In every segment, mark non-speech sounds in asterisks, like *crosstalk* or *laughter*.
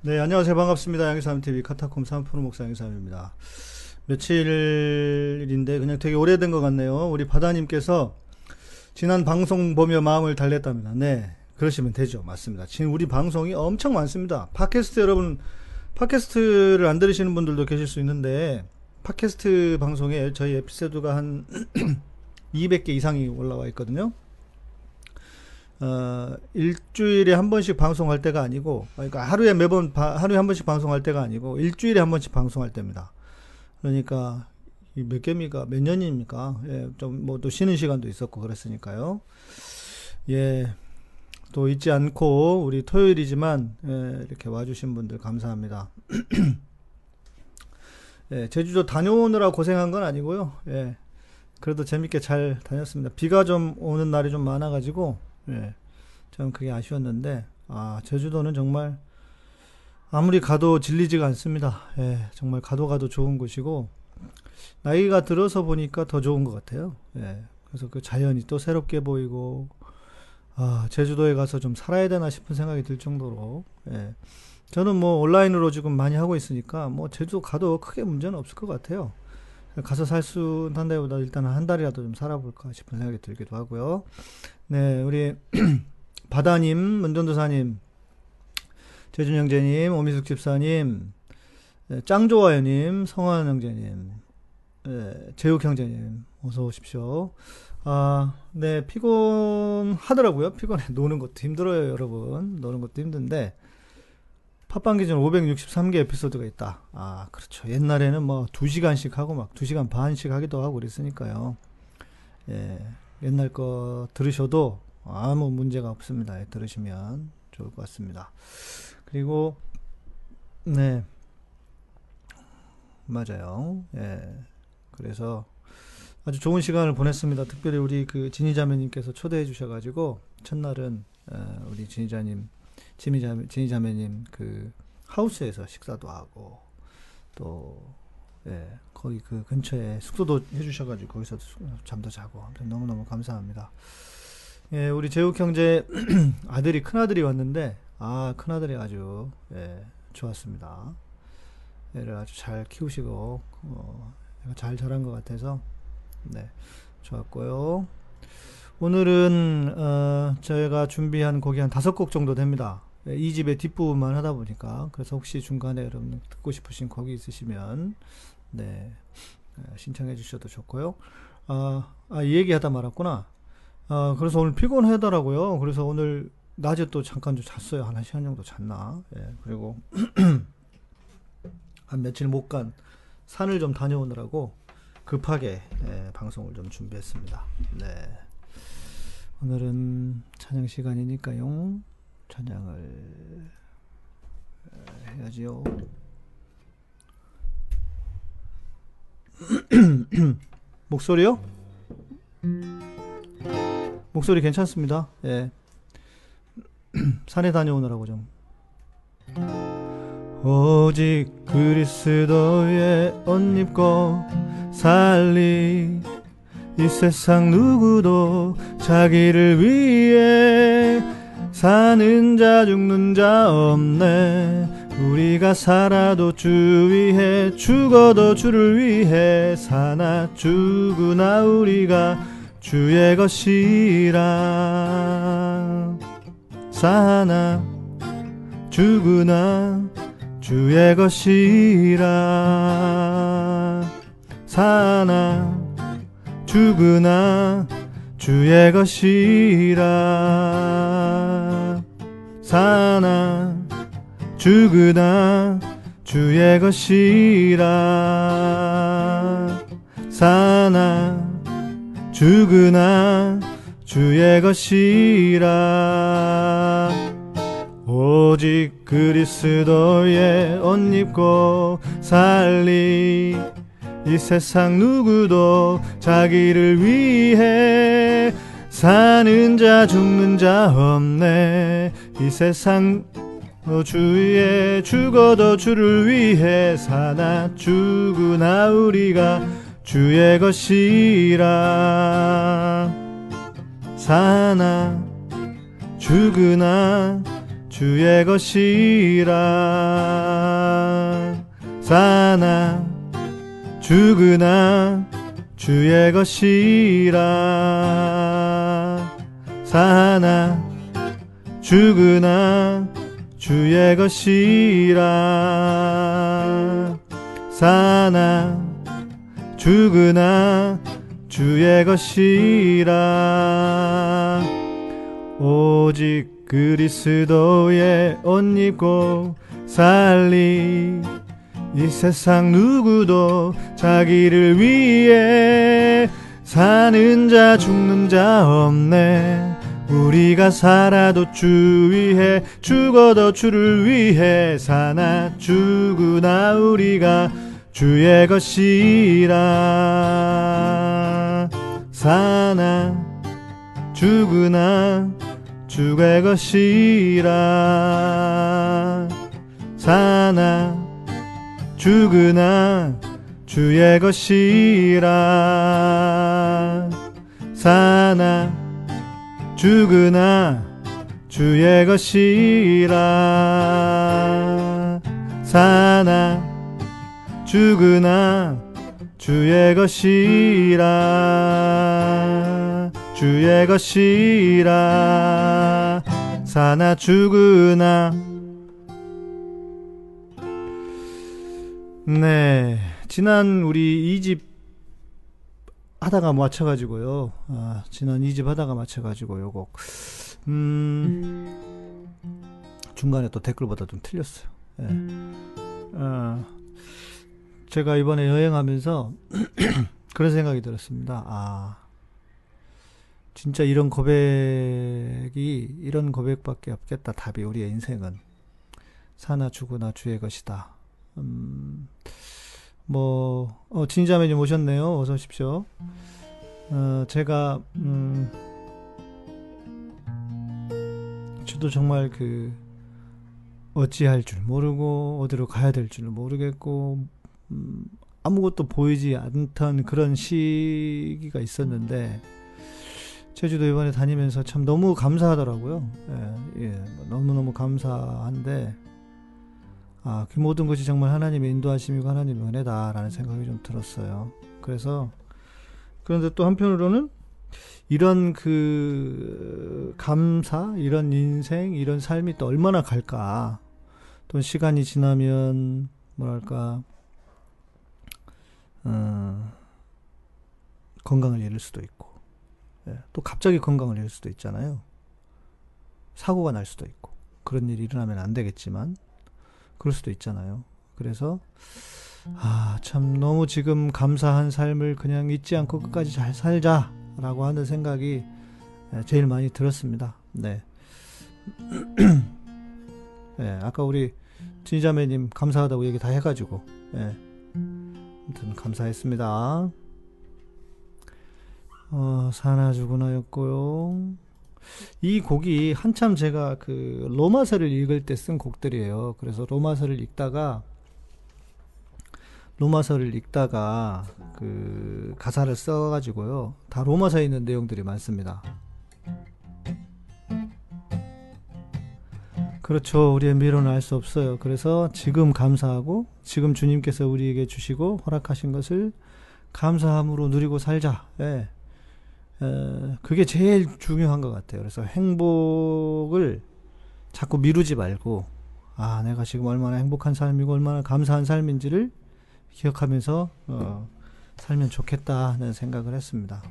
네, 안녕하세요. 반갑습니다. 양희삼TV 카타콤 3프로 목사 양희삼입니다. 며칠인데 그냥 되게 오래된 것 같네요. 우리 바다님께서 지난 방송 보며 마음을 달랬답니다. 네, 그러시면 되죠. 맞습니다. 지금 우리 방송이 엄청 많습니다. 팟캐스트 여러분, 팟캐스트를 안 들으시는 분들도 계실 수 있는데, 팟캐스트 방송에 저희 에피소드가 한 *clears throat* 200개 이상이 올라와 있거든요. 어, 일주일에 한 번씩 방송할 때가 아니고, 그러니까 하루에 매번, 바, 하루에 한 번씩 방송할 때가 아니고, 일주일에 한 번씩 방송할 때입니다. 그러니까, 몇 개입니까? 몇 년입니까? 예, 좀, 뭐, 또 쉬는 시간도 있었고, 그랬으니까요. 예, 또 잊지 않고, 우리 토요일이지만, 예, 이렇게 와주신 분들 감사합니다. *clears throat* 예, 제주도 다녀오느라 고생한 건 아니고요. 예, 그래도 재밌게 잘 다녔습니다. 비가 좀 오는 날이 좀 많아가지고, 예, 좀 그게 아쉬웠는데, 아, 제주도는 정말 아무리 가도 질리지가 않습니다. 예, 정말 가도 가도 좋은 곳이고, 나이가 들어서 보니까 더 좋은 것 같아요. 예, 그래서 그 자연이 또 새롭게 보이고, 아, 제주도에 가서 좀 살아야 되나 싶은 생각이 들 정도로, 예, 저는 뭐 온라인으로 지금 많이 하고 있으니까, 뭐 제주도 가도 크게 문제는 없을 것 같아요. 가서 살 수 한다기보다 일단 한 달이라도 좀 살아볼까 싶은 생각이 들기도 하고요. 네, 우리 *clears throat* 바다님, 문전도사님, 재준 형제님, 오미숙 집사님, 네, 짱 좋아요님, 성환 형제님, 네, 재욱 형제님, 어서 오십시오. 아, 네, 피곤하더라고요. 피곤해. *laughs* 노는 것도 힘들어요, 여러분. 노는 것도 힘든데, 팟빵 기준 563개 에피소드가 있다. 아, 그렇죠. 옛날에는 뭐 2시간씩 하고 막 2시간 반씩 하기도 하고 그랬으니까요. 예, 옛날 거 들으셔도 아무 문제가 없습니다. 예, 들으시면 좋을 것 같습니다. 그리고, 네. 맞아요. 예. 그래서 아주 좋은 시간을 보냈습니다. 특별히 우리 그 진희자매님께서 초대해 주셔가지고, 첫날은, 어, 우리 진희자님, 진희자매, 진희자매님 그 하우스에서 식사도 하고, 또, 예, 거기 그 근처에 숙소도 해주셔가지고 거기서 잠도 자고 너무너무 감사합니다. 예, 우리 재욱 형제 *clears throat* 아들이 큰 아들이 왔는데 아 큰 아들이 아주 예, 좋았습니다. 애를 아주 잘 키우시고 어, 잘 자란 것 같아서 네 좋았고요. 오늘은 어, 저희가 준비한 곡이 한 다섯 곡 정도 됩니다. 예, 이 집의 뒷부분만 하다 보니까 그래서 혹시 중간에 여러분 듣고 싶으신 곡이 있으시면 네 신청해 주셔도 좋고요. 아, 아, 이 얘기 하다 말았구나. 아, 그래서 오늘 피곤하더라고요. 그래서 오늘 낮에 또 잠깐 좀 잤어요. 한 1시간 정도 잤나. 예, 그리고 *clears throat* 한 며칠 못 간 산을 좀 다녀오느라고 급하게 예, 방송을 좀 준비했습니다. 네. 오늘은 찬양 시간이니까요. 찬양을 해야지요. *clears throat* 목소리요? 목소리 괜찮습니다. 예. *clears throat* 산에 다녀오느라고 좀. 오직 그리스도의 옷 입고 살리 이 세상 누구도 자기를 위해 사는 자 죽는 자 없네 우리가 살아도 주 위해 죽어도 주를 위해 사나 죽으나 우리가 주의 것이라. 사나 죽으나 주의 것이라. 사나 죽으나 주의 것이라. 사나 죽으나 주의 것이라. 사나 죽으나 주의 것이라. 오직 그리스도의 옷 입고 살리 이 세상 누구도 자기를 위해 사는 자 죽는 자 없네. 이 세상 주위에 죽어도 주를 위해 사나 죽으나 우리가 주의 것이라. 사나 죽으나 주의 것이라. 사나 죽으나 주의 것이라. 사나 죽으나 주의 것이라. 사나 죽으나 주의 것이라. 오직 그리스도의 옷 입고 살리. 이 세상 누구도 자기를 위해 사는 자 죽는 자 없네 우리가 살아도 주 위해 죽어도 주를 위해 사나 죽으나 우리가 주의 것이라. 사나 죽으나 주의 것이라. 사나 죽으나 주의 것이라. 사나 죽으나 주의 것이라. 사나 죽으나 주의 것이라. 주의 것이라. 사나 죽으나. 네. 지난 우리 2집 하다가 맞춰가지고요. 아, 지난 2집 하다가 맞춰가지고 요 곡. 음, 중간에 또 댓글보다 좀 틀렸어요. 예. 어, 제가 이번에 여행하면서 *clears throat* 그런 생각이 들었습니다. 아, 진짜 이런 고백이, 이런 고백밖에 없겠다. 답이 우리의 인생은. 사나 죽으나 주의 것이다. 음, 뭐, 어, 진자매님 오셨네요. 어서 오십시오. 어, 제가, 음, 저도 정말 그, 어찌할 줄 모르고, 어디로 가야 될 줄 모르겠고, 음, 아무것도 보이지 않던 그런 시기가 있었는데, 제주도 이번에 다니면서 참 너무 감사하더라고요. 예, 예, 너무너무 감사한데, 아, 그 모든 것이 정말 하나님의 인도하심이고 하나님의 은혜다라는 생각이 좀 들었어요. 그래서 그런데 또 한편으로는 이런 그 감사, 이런 인생, 이런 삶이 또 얼마나 갈까? 또 시간이 지나면 뭐랄까 어, 건강을 잃을 수도 있고, 예, 또 갑자기 건강을 잃을 수도 있잖아요. 사고가 날 수도 있고 그런 일이 일어나면 안 되겠지만 그럴 수도 있잖아요. 그래서 아, 참 너무 지금 감사한 삶을 그냥 잊지 않고 끝까지 잘 살자라고 하는 생각이 제일 많이 들었습니다. 네. 네, *clears throat* 아까 우리 진자매님 감사하다고 얘기 다 해가지고, 네. 아무튼 감사했습니다. 어, 사나주구나였고요. 이 곡이 한참 제가 그 로마서를 읽을 때 쓴 곡들이에요. 그래서 로마서를 읽다가 로마서를 읽다가 그 가사를 써가지고요. 다 로마서에 있는 내용들이 많습니다. 그렇죠. 우리의 미로는 알 수 없어요. 그래서 지금 감사하고 지금 주님께서 우리에게 주시고 허락하신 것을 감사함으로 누리고 살자. 예. 그게 제일 중요한 것 같아요. 그래서 행복을 자꾸 미루지 말고, 아, 내가 지금 얼마나 행복한 삶이고 얼마나 감사한 삶인지를 기억하면서, 어, 살면 좋겠다는 생각을 했습니다.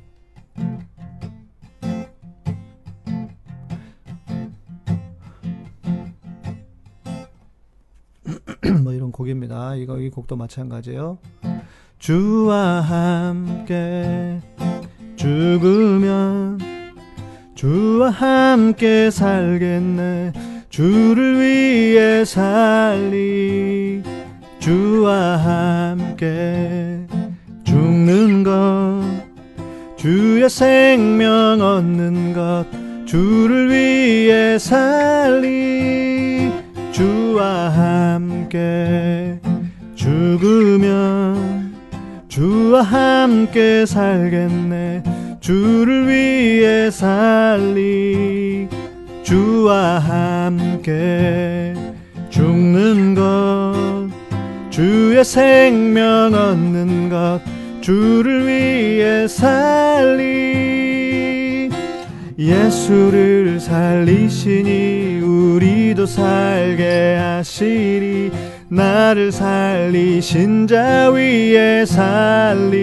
*clears throat* 뭐 이런 곡입니다. 이거 이 곡도 마찬가지예요. 주와 함께 죽으면 주와 함께 살겠네. 주를 위해 살리. 주와 함께 죽는 것. 주의 생명 얻는 것. 주를 위해 살리. 주와 함께 죽으면 주와 함께 살겠네. 주를 위해 살리. 주와 함께 죽는 것. 주의 생명 얻는 것. 주를 위해 살리. 예수를 살리시니 우리도 살게 하시리 나를 살리신 자 위에 살리.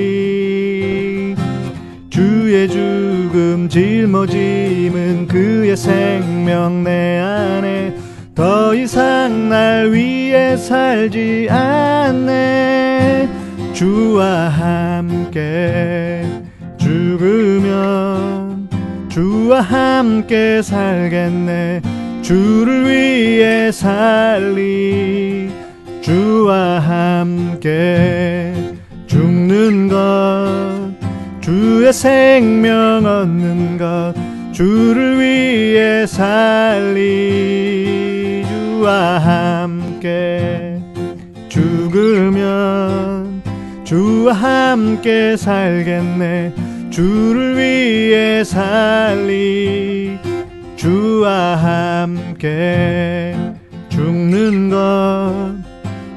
주의 죽음 짊어짐은 그의 생명 내 안에. 더 이상 날 위해 살지 않네. 주와 함께 죽으면 주와 함께 살겠네. 주를 위해 살리 주와 함께 죽는 것 주의 생명 얻는 것 주를 위해 살리 주와 함께 죽으면 주와 함께 살겠네. 주를 위해 살리 주와 함께 죽는 것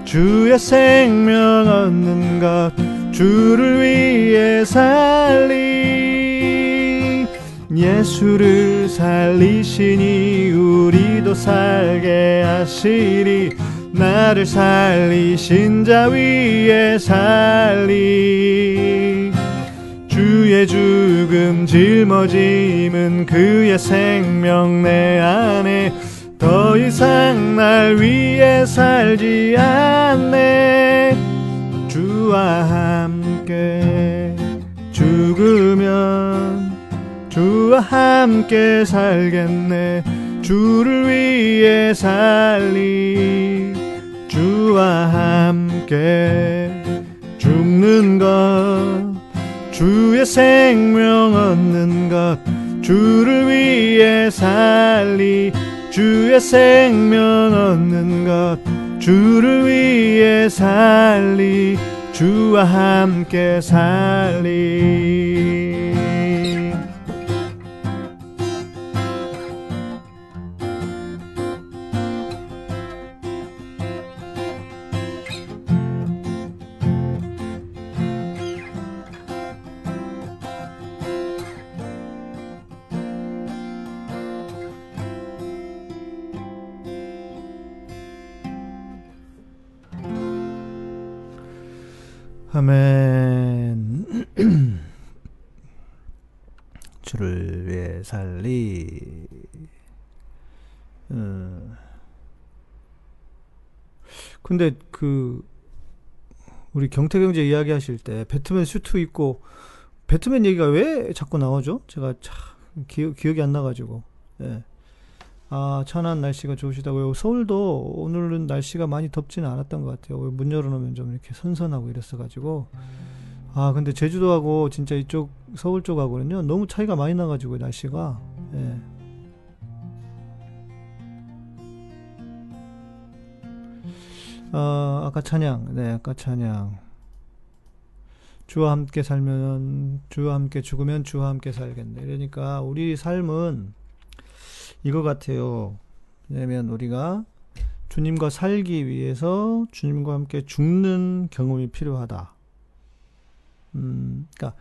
주의 생명 얻는 것 주를 위해 살리. 예수를 살리시니 우리도 살게 하시리. 나를 살리신 자 위에 살리. 주의 죽음 짊어짐은 그의 생명 내 안에 더 이상 날 위해 살지 않네. 주와 함께 죽으면 주와 함께 살겠네. 주를 위해 살리 주와 함께 죽는 것 주의 생명 얻는 것 주를 위해 살리 주의 생명 얻는 것 주를 위해 살리 주와 함께 살리 아멘. *clears throat* 주를 위해 살리. 어. 근데 그 우리 경태경제 이야기하실 때 배트맨 슈트 입고 배트맨 얘기가 왜 자꾸 나오죠? 제가 참 기억, 기억이 안 나가지고. 예. 아, 천안 날씨가 좋으시다고요. 서울도 오늘은 날씨가 많이 덥지는 않았던 것 같아요. 문 열어놓으면 좀 이렇게 선선하고 이랬어가지고. 아, 근데 제주도하고 진짜 이쪽 서울 쪽하고는요, 너무 차이가 많이 나가지고, 날씨가. 예. 어, 아까 찬양, 네, 아까 찬양. 주와 함께 살면, 주와 함께 죽으면 주와 함께 살겠네. 그러니까 우리 삶은 이거 같아요. 왜냐면 우리가 주님과 살기 위해서 주님과 함께 죽는 경험이 필요하다. 음, 그러니까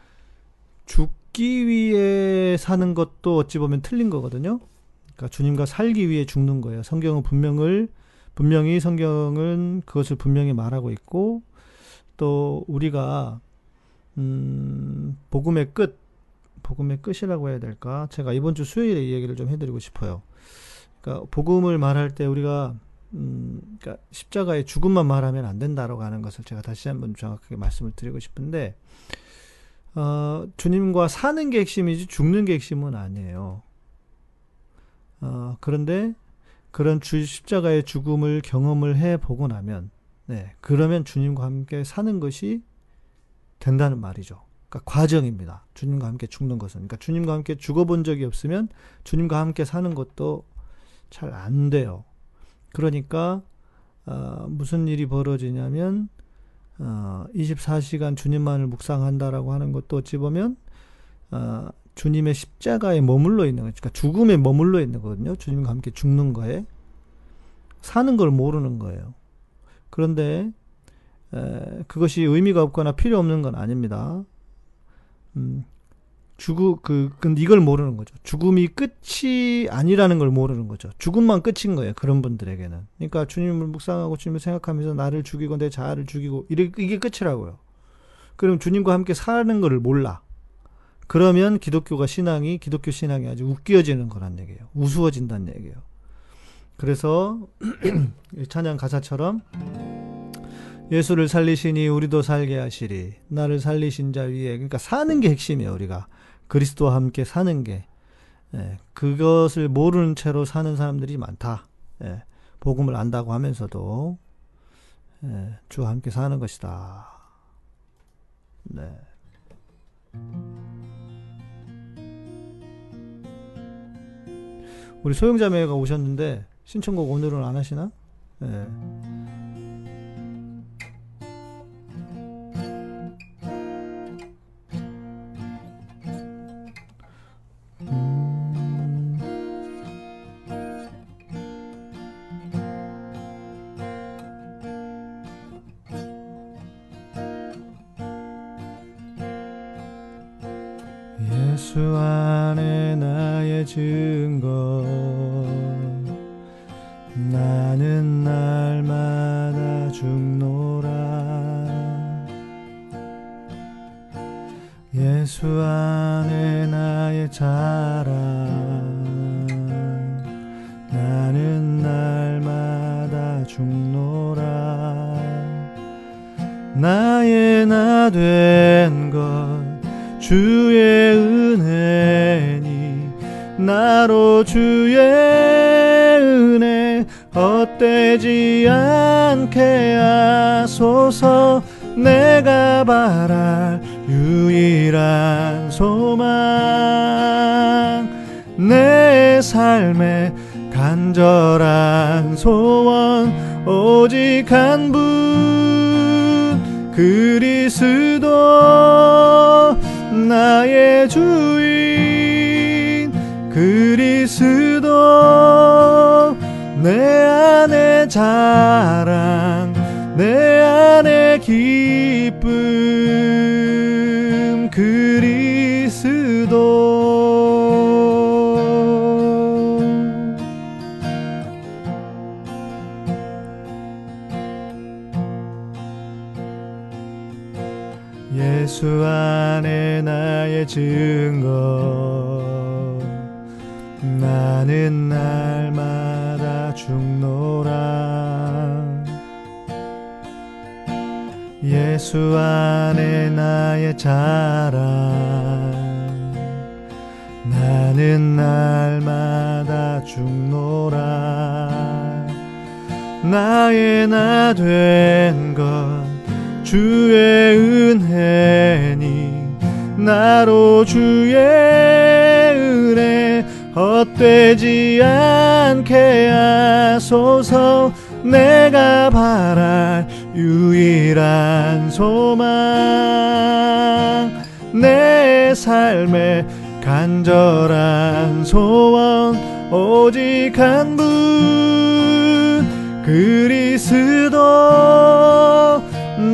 죽기 위해 사는 것도 어찌 보면 틀린 거거든요. 그러니까 주님과 살기 위해 죽는 거예요. 성경은 분명을 분명히 성경은 그것을 분명히 말하고 있고 또 우리가 음, 복음의 끝 복음의 끝이라고 해야 될까? 제가 이번 주 수요일에 이 얘기를 좀 해드리고 싶어요. 그러니까 복음을 말할 때 우리가 음, 그러니까 십자가의 죽음만 말하면 안 된다라고 하는 것을 제가 다시 한번 정확하게 말씀을 드리고 싶은데, 어, 주님과 사는 게 핵심이지 죽는 게 핵심은 아니에요. 어, 그런데 그런 주 십자가의 죽음을 경험을 해 보고 나면, 네, 그러면 주님과 함께 사는 것이 된다는 말이죠. 그러니까 과정입니다. 주님과 함께 죽는 것은. 그러니까 주님과 함께 죽어본 적이 없으면 주님과 함께 사는 것도 잘 안 돼요. 그러니까 어, 무슨 일이 벌어지냐면 어, 24시간 주님만을 묵상한다라고 하는 것도 어찌 보면 어, 주님의 십자가에 머물러 있는 거죠. 그러니까 죽음에 머물러 있는 거거든요. 주님과 함께 죽는 거에 사는 걸 모르는 거예요. 그런데 에, 그것이 의미가 없거나 필요 없는 건 아닙니다. 음, 죽음 그 근데 이걸 모르는 거죠. 죽음이 끝이 아니라는 걸 모르는 거죠. 죽음만 끝인 거예요. 그런 분들에게는. 그러니까 주님을 묵상하고 주님을 생각하면서 나를 죽이고 내 자아를 죽이고 이게, 이게 끝이라고요. 그럼 주님과 함께 사는 것을 몰라. 그러면 기독교가 신앙이 기독교 신앙이 아주 웃겨지는 거란 얘기예요. 우스워진다는 얘기예요. 그래서 *clears throat* 찬양 가사처럼 예수를 살리시니 우리도 살게 하시리 나를 살리신 자 위에 그러니까 사는 게 핵심이에요 우리가 그리스도와 함께 사는 게 예, 그것을 모르는 채로 사는 사람들이 많다 예, 복음을 안다고 하면서도 예, 주와 함께 사는 것이다 네. 우리 소영자매가 오셨는데 신청곡 오늘은 안 하시나? 네. 예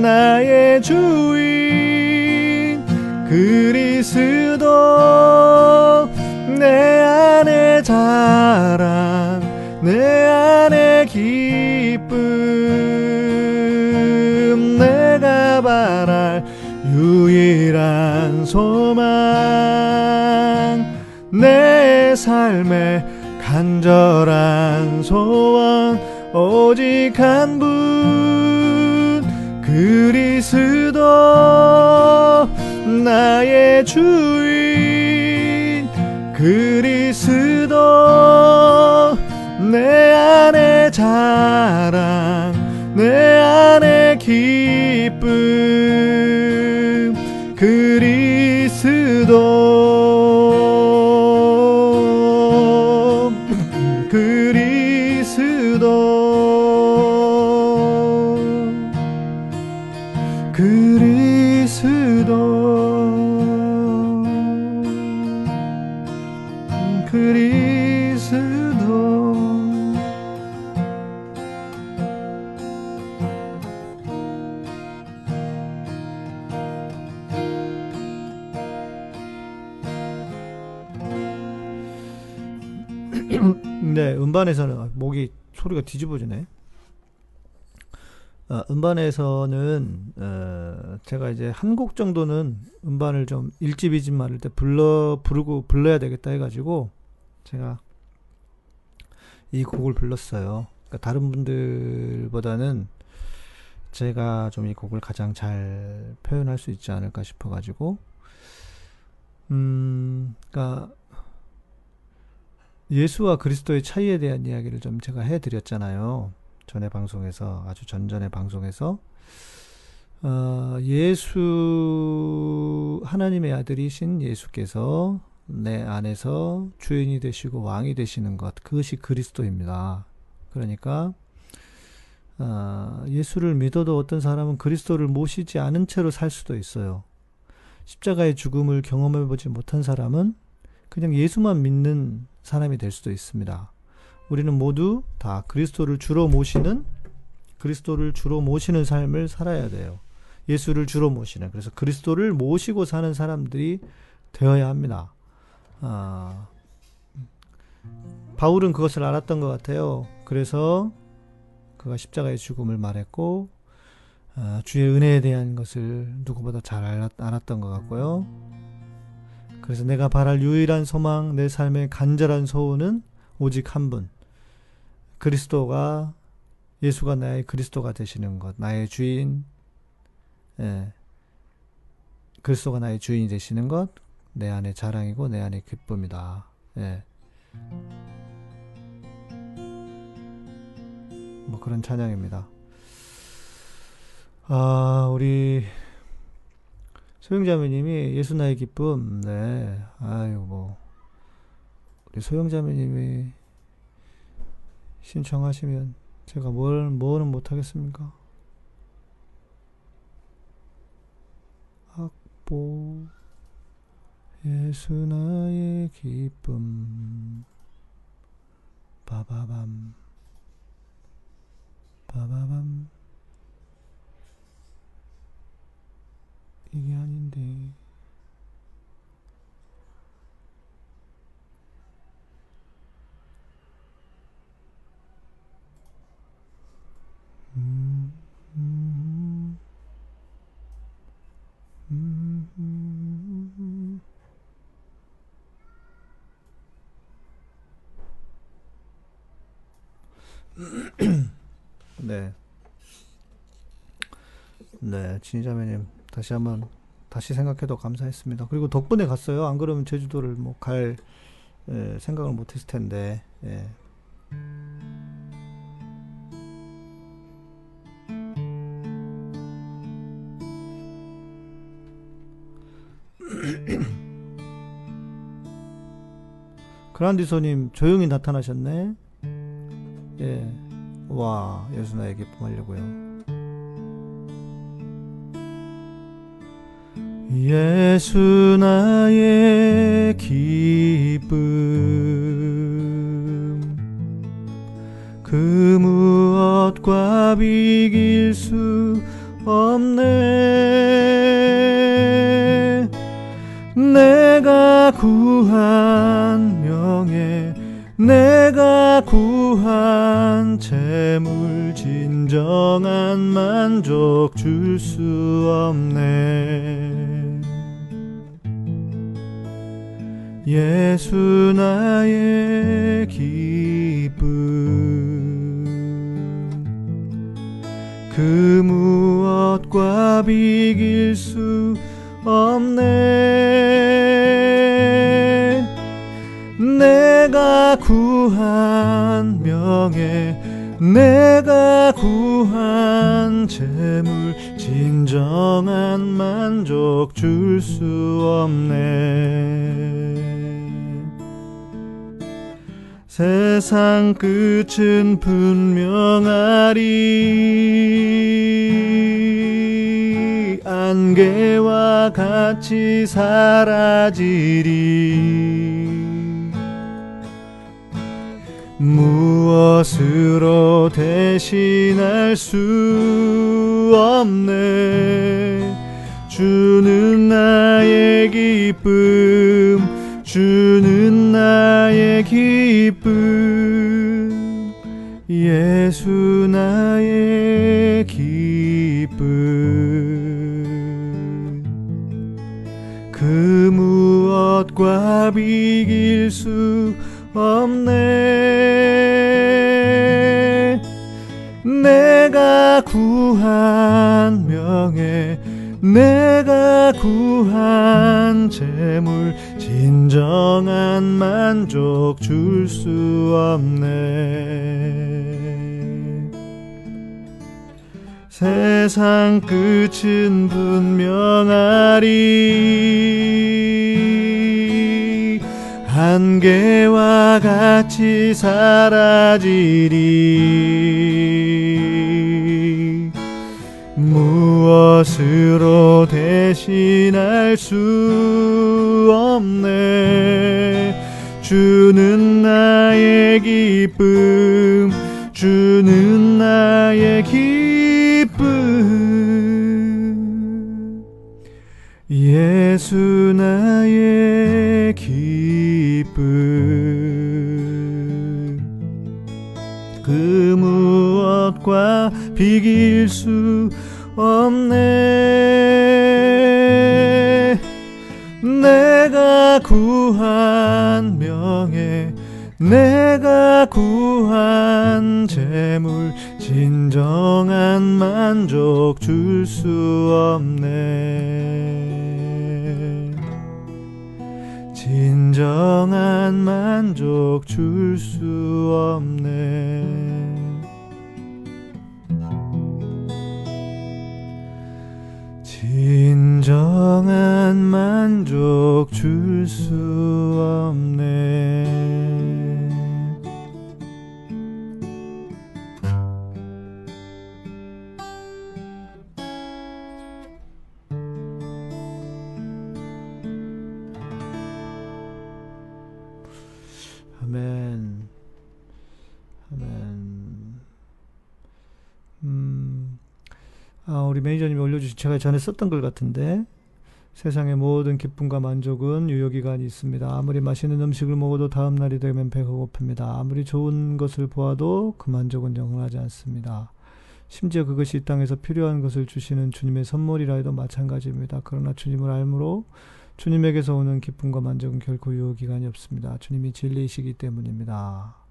나의 주인 그리스도 내 안에 자랑 내 안에 기쁨 내가 바랄 유일한 소망 내 삶의 간절한 소원 오직 한 분 그리스도 나의 주인. 그리스도 내 안에 자랑 내 안에 기쁨 소리가 뒤집어지네. 어, 음반에서는 어, 제가 이제 한 곡 정도는 음반을 좀 일집 이집 말할 때 불러 부르고 불러야 되겠다 해가지고 제가 이 곡을 불렀어요. 그러니까 다른 분들보다는 제가 좀 이 곡을 가장 잘 표현할 수 있지 않을까 싶어가지고 음, 그러니까 예수와 그리스도의 차이에 대한 이야기를 좀 제가 해드렸잖아요. 전에 방송에서 아주 전전의 방송에서 어, 예수 하나님의 아들이신 예수께서 내 안에서 주인이 되시고 왕이 되시는 것 그것이 그리스도입니다. 그러니까 어, 예수를 믿어도 어떤 사람은 그리스도를 모시지 않은 채로 살 수도 있어요. 십자가의 죽음을 경험해 보지 못한 사람은 그냥 예수만 믿는 사람이 될 수도 있습니다. 우리는 모두 다 그리스도를 주로 모시는 그리스도를 주로 모시는 삶을 살아야 돼요. 예수를 주로 모시는 그래서 그리스도를 모시고 사는 사람들이 되어야 합니다. 아, 바울은 그것을 알았던 것 같아요. 그래서 그가 십자가의 죽음을 말했고 아, 주의 은혜에 대한 것을 누구보다 잘 알았, 알았던 것 같고요. 그래서 내가 바랄 유일한 소망, 내 삶의 간절한 소원은 오직 한 분. 그리스도가, 예수가 나의 그리스도가 되시는 것, 나의 주인, 예. 그리스도가 나의 주인이 되시는 것, 내 안의 자랑이고 내 안의 기쁨이다. 예. 뭐 그런 찬양입니다. 아, 우리 소영자매님이 예수 나의 기쁨, 네, 아유 뭐. 우리 소영자매님이 신청하시면 제가 뭘 뭐는 못하겠습니까? 악보. 예수 나의 기쁨. 바바밤. 바바밤 이게 아닌데 네. 네, 진자매님 다시 한번 다시 생각해도 감사했습니다. 그리고 덕분에 갔어요. 안 그러면 제주도를 뭐 갈 생각을 못했을 텐데. 예. *clears throat* 그란디소님 조용히 나타나셨네. 예. 와, 예수나의 기쁨 하려고요. 예수 나의 기쁨. 그 무엇과 비길 수 없네. 내가 구한 명예 내가 구한 재물 진정한 만족 줄 수 없네 예수 나의 기쁨. 그 무엇과 비길 수 없네. 내가 구한 명예 내가 구한 재물 진정한 만족 줄 수 없네. 세상 끝은 분명하리. 안개와 같이 사라지리 무엇으로 대신할 수 없네. 주는 나의 기쁨 주는 나의 기쁨. 예수 나의 기쁨. 그 무엇과 비길 수 없네. 내가 구한 명예 내가 구한 재물 진정한 만족 줄 수 없네. 세상 끝은 분명하리. 한계 와 같이 사라지리. 무엇으로 대신할 수 없네. 주는 나의 기쁨 주는 나의 기쁨. 예수 나의 기쁨 무엇과 비길 수 없네. 내가 구한 명예 내가 구한 재물 진정한 만족 줄 수 없네. 진정한 만족 줄 수 없네 진정한 만족 줄 수 없네. 우리 매니저님이 올려주신 제가 전에 썼던 글 같은데 세상의 모든 기쁨과 만족은 유효기간이 있습니다. 아무리 맛있는 음식을 먹어도 다음 날이 되면 배가 고픕니다. 아무리 좋은 것을 보아도 그 만족은 영원하지 않습니다. 심지어 그것이 이 땅에서 필요한 것을 주시는 주님의 선물이라 해도 마찬가지입니다. 그러나 주님을 알므로 주님에게서 오는 기쁨과 만족은 결코 유효기간이 없습니다. 주님이 진리이시기 때문입니다.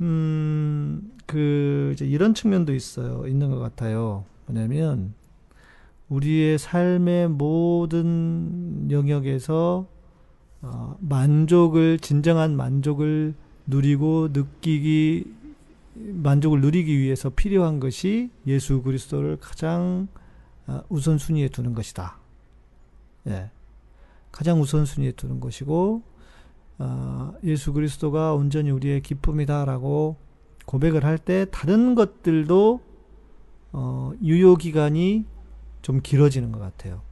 음, 그, 이제 이런 측면도 있어요. 있는 것 같아요. 뭐냐면, 우리의 삶의 모든 영역에서, 어, 만족을, 진정한 만족을 누리고 느끼기, 만족을 누리기 위해서 필요한 것이 예수 그리스도를 가장 어, 우선순위에 두는 것이다. 예. 가장 우선순위에 두는 것이고, 어, 예수 그리스도가 온전히 우리의 기쁨이다라고 고백을 할 때 다른 것들도 어, 유효 기간이 좀 길어지는 것 같아요.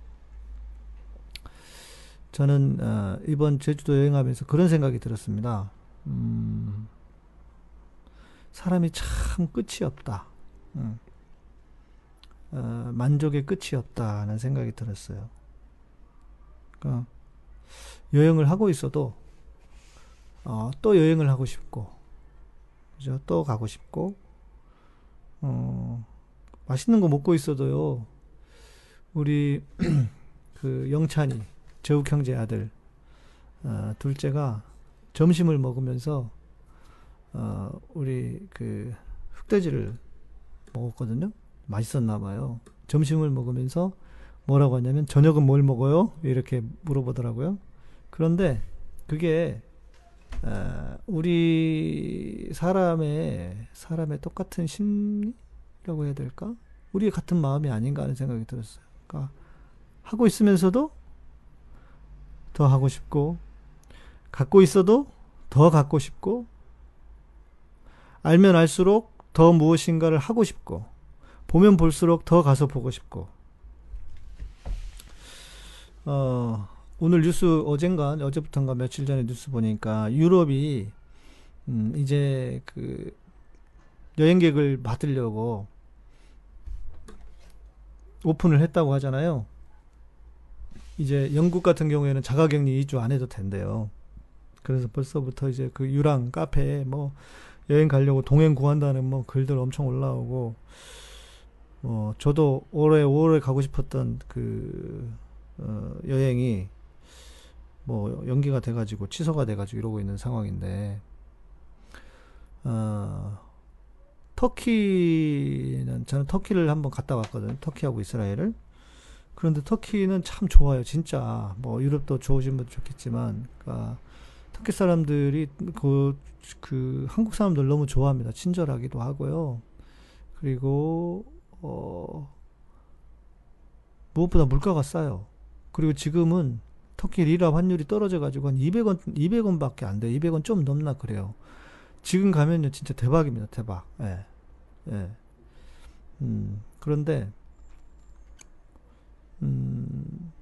저는 어, 이번 제주도 여행하면서 그런 생각이 들었습니다. 음, 사람이 참 끝이 없다. 음, 어, 만족의 끝이 없다는 생각이 들었어요. 그러니까 여행을 하고 있어도 어, 또 여행을 하고 싶고, 그죠? 또 가고 싶고, 어, 맛있는 거 먹고 있어도요, 우리, *clears throat* 그, 영찬이, 재욱 형제 아들, 어, 둘째가 점심을 먹으면서, 어, 우리 그, 흑돼지를 먹었거든요? 맛있었나 봐요. 점심을 먹으면서 뭐라고 하냐면, 저녁은 뭘 먹어요? 이렇게 물어보더라고요. 그런데, 그게 어, 우리 사람의 사람의 똑같은 심리라고 해야 될까? 우리 같은 마음이 아닌가 하는 생각이 들었어요. 그러니까 하고 있으면서도 더 하고 싶고 갖고 있어도 더 갖고 싶고 알면 알수록 더 무엇인가를 하고 싶고 보면 볼수록 더 가서 보고 싶고 어 오늘 뉴스 어젠가 어제부터인가 며칠 전에 뉴스 보니까 유럽이 음 이제 그 여행객을 받으려고 오픈을 했다고 하잖아요. 이제 영국 같은 경우에는 자가격리 2주 안 해도 된대요. 그래서 벌써부터 이제 그 유랑 카페에 뭐 여행 가려고 동행 구한다는 뭐 글들 엄청 올라오고 뭐 저도 올해 5월에 가고 싶었던 그 어, 여행이 뭐 연기가 돼가지고 취소가 돼가지고 이러고 있는 상황인데 어, 터키는 저는 터키를 한번 갔다 왔거든요. 터키하고 이스라엘을. 그런데 터키는 참 좋아요. 진짜 뭐 유럽도 좋으신 분도 좋겠지만 그러니까 터키 사람들이 그, 그 한국 사람들 너무 좋아합니다. 친절하기도 하고요. 그리고 어 무엇보다 물가가 싸요. 그리고 지금은 터키 리라 환율이 떨어져 가지고 한 200원 200원 밖에 안 돼요. 200원 좀 넘나 그래요. 지금 가면요 진짜 대박입니다. 대박. 예. 예. 음, 그런데 음,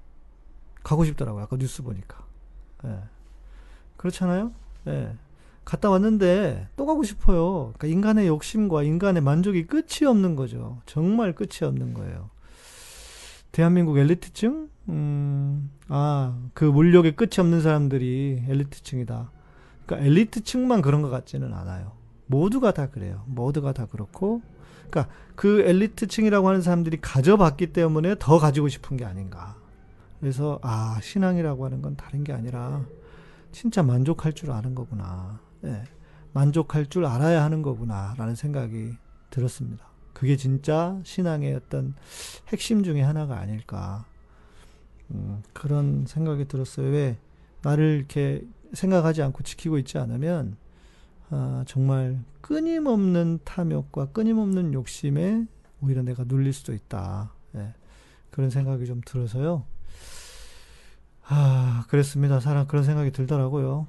가고 싶더라고요. 아까 뉴스 보니까. 예. 그렇잖아요? 예. 갔다 왔는데 또 가고 싶어요. 그러니까 인간의 욕심과 인간의 만족이 끝이 없는 거죠. 정말 끝이 없는 거예요. 대한민국 엘리트층? 음, 아, 그 물욕의 끝이 없는 사람들이 엘리트층이다. 그러니까 엘리트층만 그런 것 같지는 않아요. 모두가 다 그래요. 모두가 다 그렇고, 그러니까 그 엘리트층이라고 하는 사람들이 가져봤기 때문에 더 가지고 싶은 게 아닌가. 그래서 아 신앙이라고 하는 건 다른 게 아니라 진짜 만족할 줄 아는 거구나. 예, 만족할 줄 알아야 하는 거구나 라는 생각이 들었습니다. 그게 진짜 신앙의 어떤 핵심 중에 하나가 아닐까. 음, 그런 생각이 들었어요. 왜 나를 이렇게 생각하지 않고 지키고 있지 않으면 아, 정말 끊임없는 탐욕과 끊임없는 욕심에 오히려 내가 눌릴 수도 있다. 예, 그런 생각이 좀 들어서요. 아, 그랬습니다. 사람 그런 생각이 들더라고요.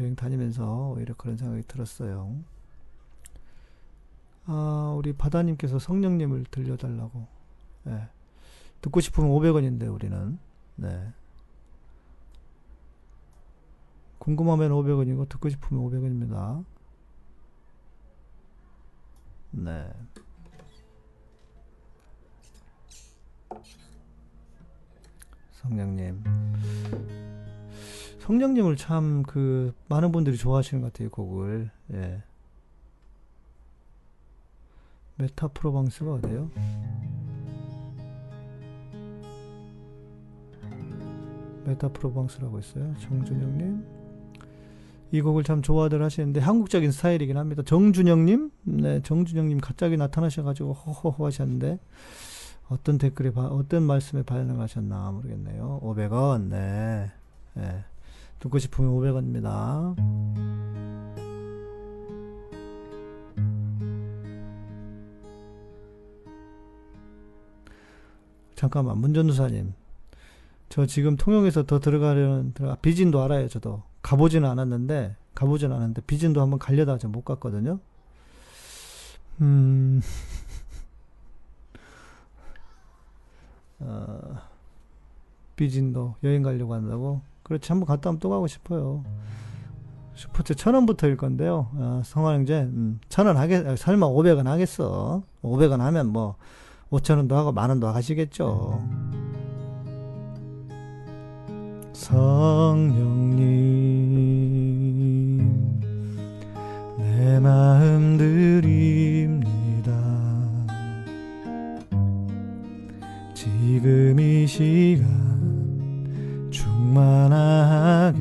여행 다니면서 오히려 그런 생각이 들었어요. 아, 우리 바다님께서 성령님을 들려달라고. 예. 듣고 싶으면 500원인데, 우리는. 네. 궁금하면 500원이고, 듣고 싶으면 500원입니다. 네. 성령님. 성령님을 참 그 많은 분들이 좋아하시는 것 같아요, 곡을. 예. 메타 프로방스가 어디요? 메타 프로방스라고 있어요. 정준영님. 이 곡을 참 좋아들 하시는데 한국적인 스타일이긴 합니다. 정준영님, 네, 정준영님 갑자기 나타나셔가지고 허허허 하셨는데 어떤 댓글에 어떤 말씀에 반응하셨나 모르겠네요. 500원, 네, 네. 듣고 싶으면 500원입니다. 잠깐만 문전두사님 저 지금 통영에서 더 들어가려는 들어가 비진도 알아요 저도. 가보지는 않았는데 가보지는 않았는데 비진도 한번 가려다 못 갔거든요. 음. *laughs* 어, 비진도 여행 가려고 한다고? 그렇지 한번 갔다 오면 또 가고 싶어요. 슈퍼챗 천 원부터일 건데요. 어, 성화영제 음, 천원 하겠 설마 500원 하겠어? 500원 하면 뭐 5천원도 하고 만원도 하시겠죠. 성령님, 내 마음 드립니다. 지금 이 시간 충만하게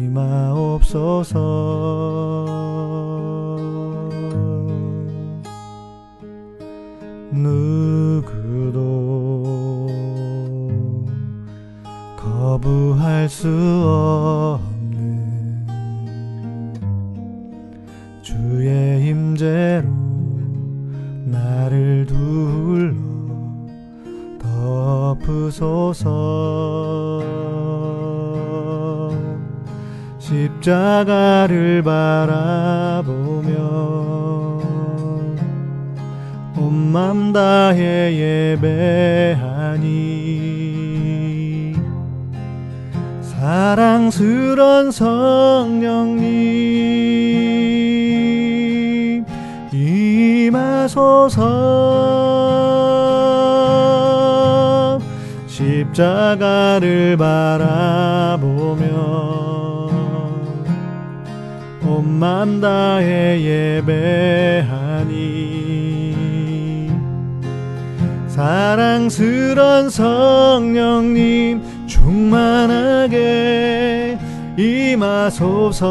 임하옵소서. 누구 거부할 수 없는 주의 임재로 나를 둘러 덮으소서. 십자가를 바라보며 온맘 다해 예배하니 사랑스런 성령님 임하소서. 십자가를 바라보며 온맘 다해 예배하니 사랑스런 성령님 충만하게 임하소서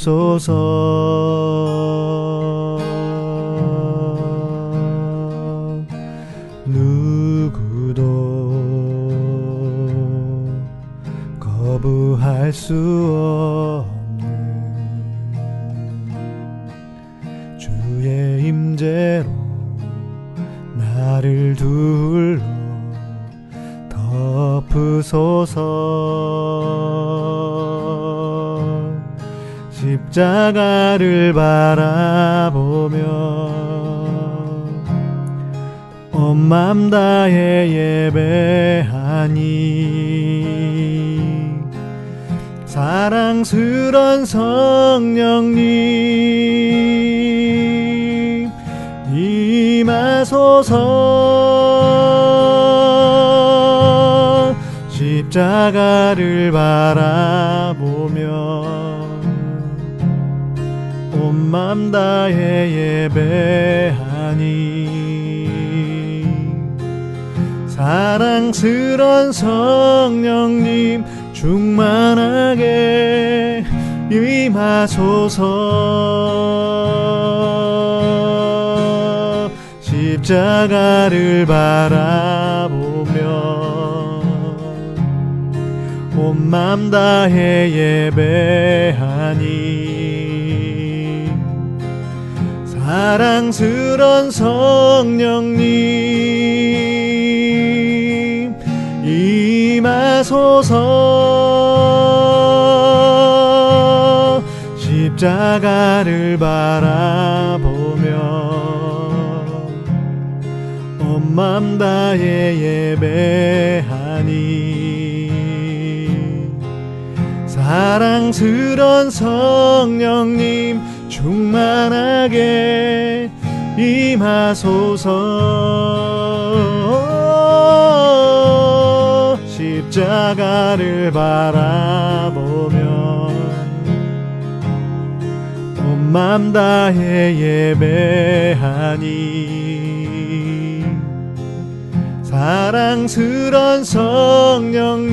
임하옵소서. 누구도 거부할 수 없는 주의 임재로 나를 둘러 덮으소서 십자가를 바라보며 온맘 다해 예배하니 사랑스런 성령님 임하소서. 십자가를 바라보며 온 맘 다해 예배하니. 사랑스런 성령님 충만하게 임하소서. 십자가를 바라보며 온 맘 다해 예배하니 사랑스런 성령님 임하소서. 십자가를 바라보며 온맘 다해 예배하니 사랑스런 성령님 충만하게 임하소서. 십자가를 바라보며 온맘 다해 예배하니 사랑스런 성령님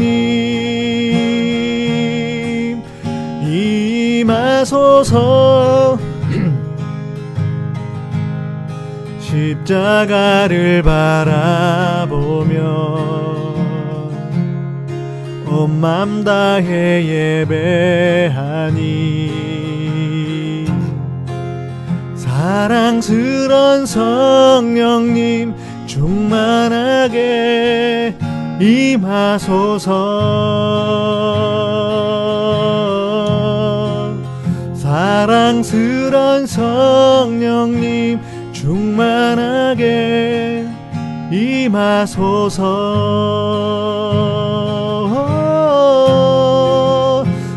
임하소서. 십자가를 바라보며 온맘 다해 예배하니 사랑스런 성령님 충만하게 임하소서 사랑스런 성령님 충만하게 임하소서.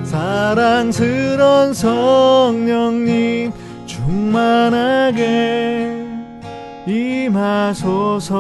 사랑스런 성령님 충만하게 임하소서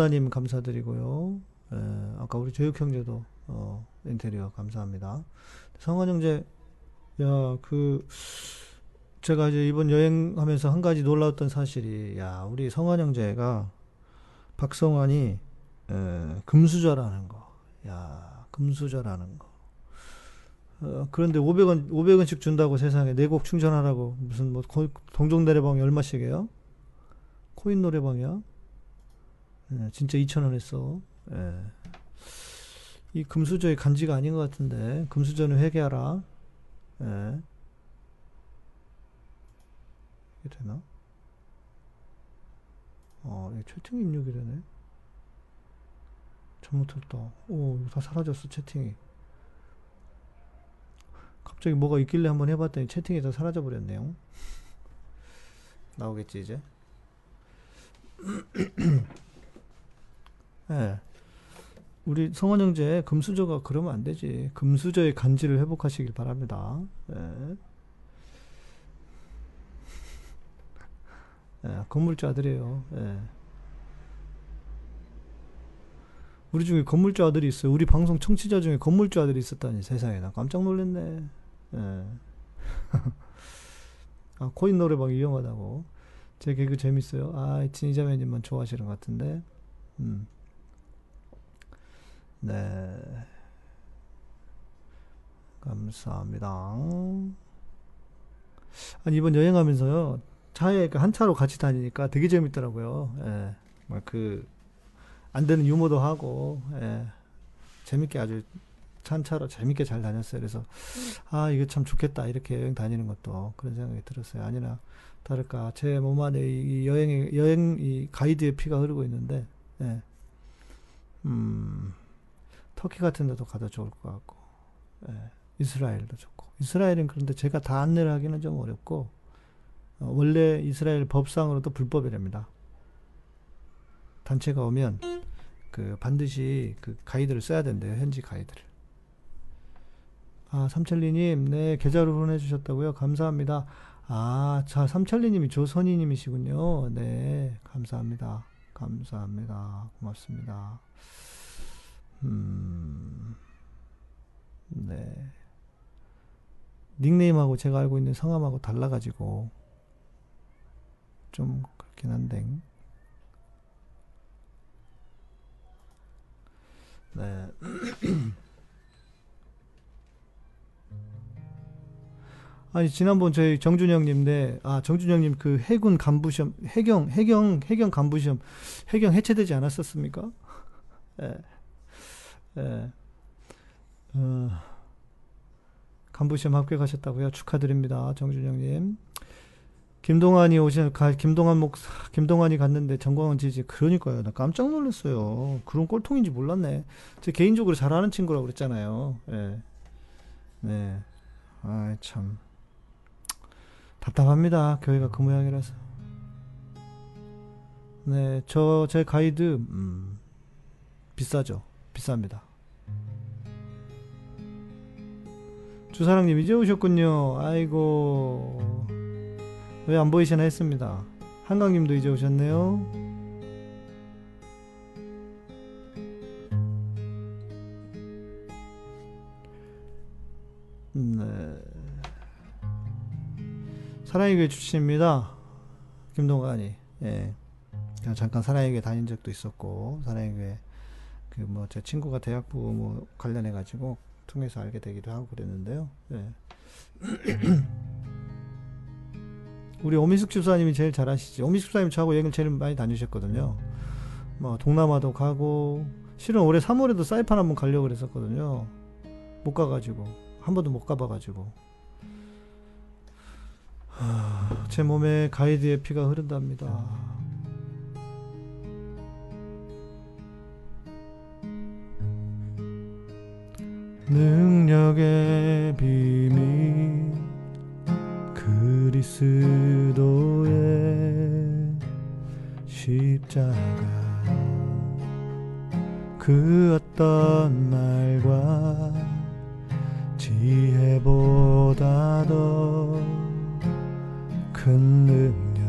바다님 감사드리고요. 예, 아까 우리 조육 형제도 어, 인테리어 감사합니다. 성환 형제, 야, 그 제가 이제 이번 여행하면서 한 가지 놀라웠던 사실이, 야, 우리 성환 형제가 박성환이 에, 금수저라는 거, 야, 금수저라는 거. 어, 그런데 500원, 500원씩 준다고 세상에 네 곡 충전하라고 무슨 뭐 거- 동종 노래방이 얼마씩이에요? 코인 노래방이야? 예, 진짜 2,000원 했어. 예. 이 금수저의 간지가 아닌 것 같은데 금수저는 회개하라. 예. 이게 되나? 어, 이게 채팅 입력이 되네. 잘못했다. 오, 이거 다 사라졌어, 채팅이. 갑자기 뭐가 있길래 한번 해봤더니 채팅이 다 사라져 버렸네요. *laughs* 나오겠지, 이제? *clears throat* 예. 우리 성원 형제 금수저가 그러면 안 되지. 금수저의 간지를 회복하시길 바랍니다. 예. 예, 건물주 아들이에요. 예. 우리 중에 건물주 아들이 있어요. 우리 방송 청취자 중에 건물주 아들이 있었다니 세상에 나 깜짝 놀랐네. 예. *laughs* 아, 코인 노래방 위험하다고. 제 개그 재밌어요. 아, 진이자매님만 좋아하시는 것 같은데. 음. 네. 감사합니다. 아니, 이번 여행하면서요. 차에 그한 차로 같이 다니니까 되게 재밌더라고요. 예. 막 그, 안 되는 유머도 하고, 예. 재밌게 아주 한 차로 재밌게 잘 다녔어요. 그래서, 아, 이게 참 좋겠다. 이렇게 여행 다니는 것도 그런 생각이 들었어요. 아니나 다를까. 제 몸 안에 이 여행의, 여행, 이 가이드의 피가 흐르고 있는데, 예. 음, 터키 같은 데도 가도 좋을 것 같고, 예. 이스라엘도 좋고. 이스라엘은 그런데 제가 다 안내를 하기는 좀 어렵고, 어, 원래 이스라엘 법상으로도 불법이랍니다. 단체가 오면 그 반드시 그 가이드를 써야 된대요. 현지 가이드를. 아, 삼천리님, 네, 계좌로 보내주셨다고요? 감사합니다. 아, 자, 삼천리님이 조선희님이시군요. 네, 감사합니다. 감사합니다. 고맙습니다. 음, 네. 닉네임하고 제가 알고 있는 성함하고 달라가지고, 좀 그렇긴 한데. 네. *clears throat* 아니 지난번 저희 정준영님 네, 아 정준영님 그 해군 간부 시험 해경 해경 해경 간부 시험 해경 해체되지 않았었습니까? *laughs* 예, 예, 어, 간부 시험 합격하셨다고요? 축하드립니다, 정준영님. 김동완이 오신 가, 김동완 목 김동완이 갔는데 정광훈 지지 그러니까요, 나 깜짝 놀랐어요. 그런 꼴통인지 몰랐네. 제 개인적으로 잘 아는 친구라고 그랬잖아요. 예, 네, 아 참. 답답합니다. 교회가 그 모양이라서. 네, 저 제 가이드 음, 비싸죠. 비쌉니다. 주사랑님 이제 오셨군요. 아이고 왜 안 보이시나 했습니다. 한강님도 이제 오셨네요. 네. 사랑의 교회 출신입니다. 김동관이. 예. 잠깐 사랑의 교회 다닌 적도 있었고, 사랑의 교회, 그 뭐, 제 친구가 대학부 뭐 관련해 가지고, 통해서 알게 되기도 하고 그랬는데요. 예. *clears throat* 우리 오미숙 집사님이 제일 잘 아시죠? 오미숙 집사님 저하고 여행을 제일 많이 다니셨거든요. 뭐, 동남아도 가고, 실은 올해 3월에도 사이판 한번 가려고 그랬었거든요. 못 가가지고. 한 번도 못 가봐가지고. 제 몸에 가이드의 피가 흐른답니다. 능력의 비밀 그리스도의 십자가. 그 어떤 말과 지혜보다 더 큰 능력.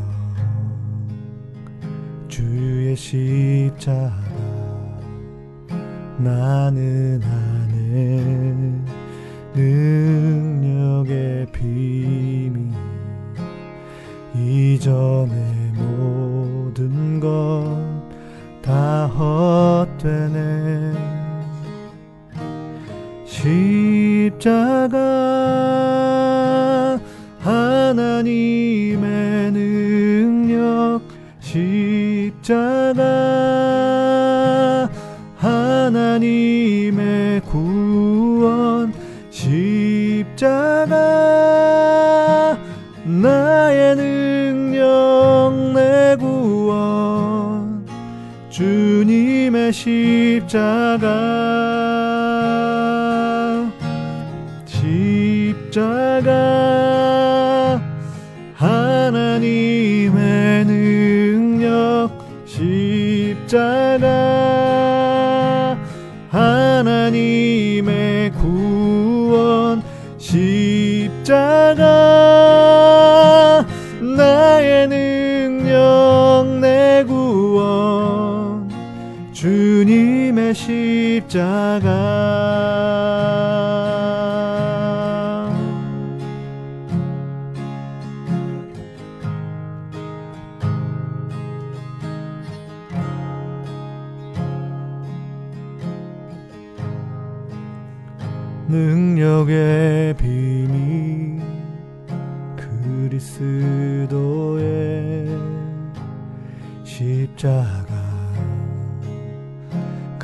주의 십자가 나는 아는 능력의 비밀. 이전의 모든 것 다 헛되네. 십자가 하나님의 능력. 십자가 하나님 의 구원 십자가 나의 능력 내 구원 주님의 십자가 십자가. 능력의 비밀 그리스도의 십자가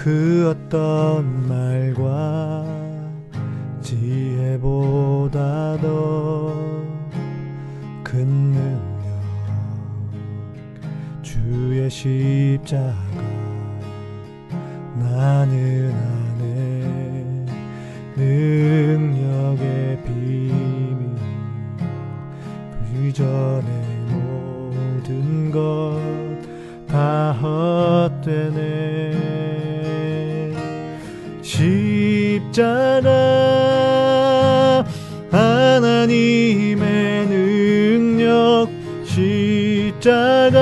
그 어떤 말과 지혜보다 더 큰 능력. 주의 십자가 나는 아네 능력의 비밀. 불전 십자가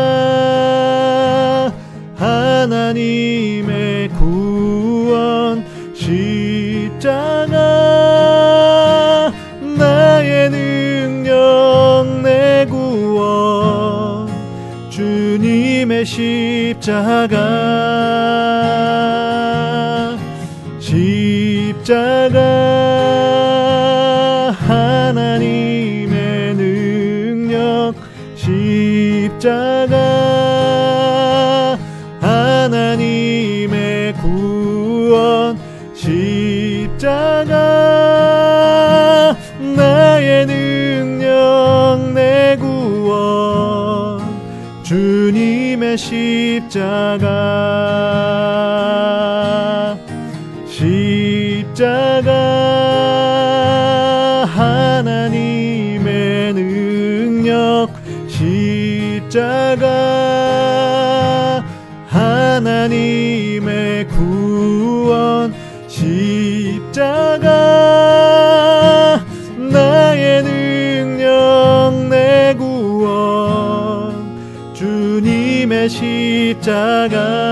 하나님의 구원 십자가 나의 능력 내 구원 주님의 십자가 십자가 십자가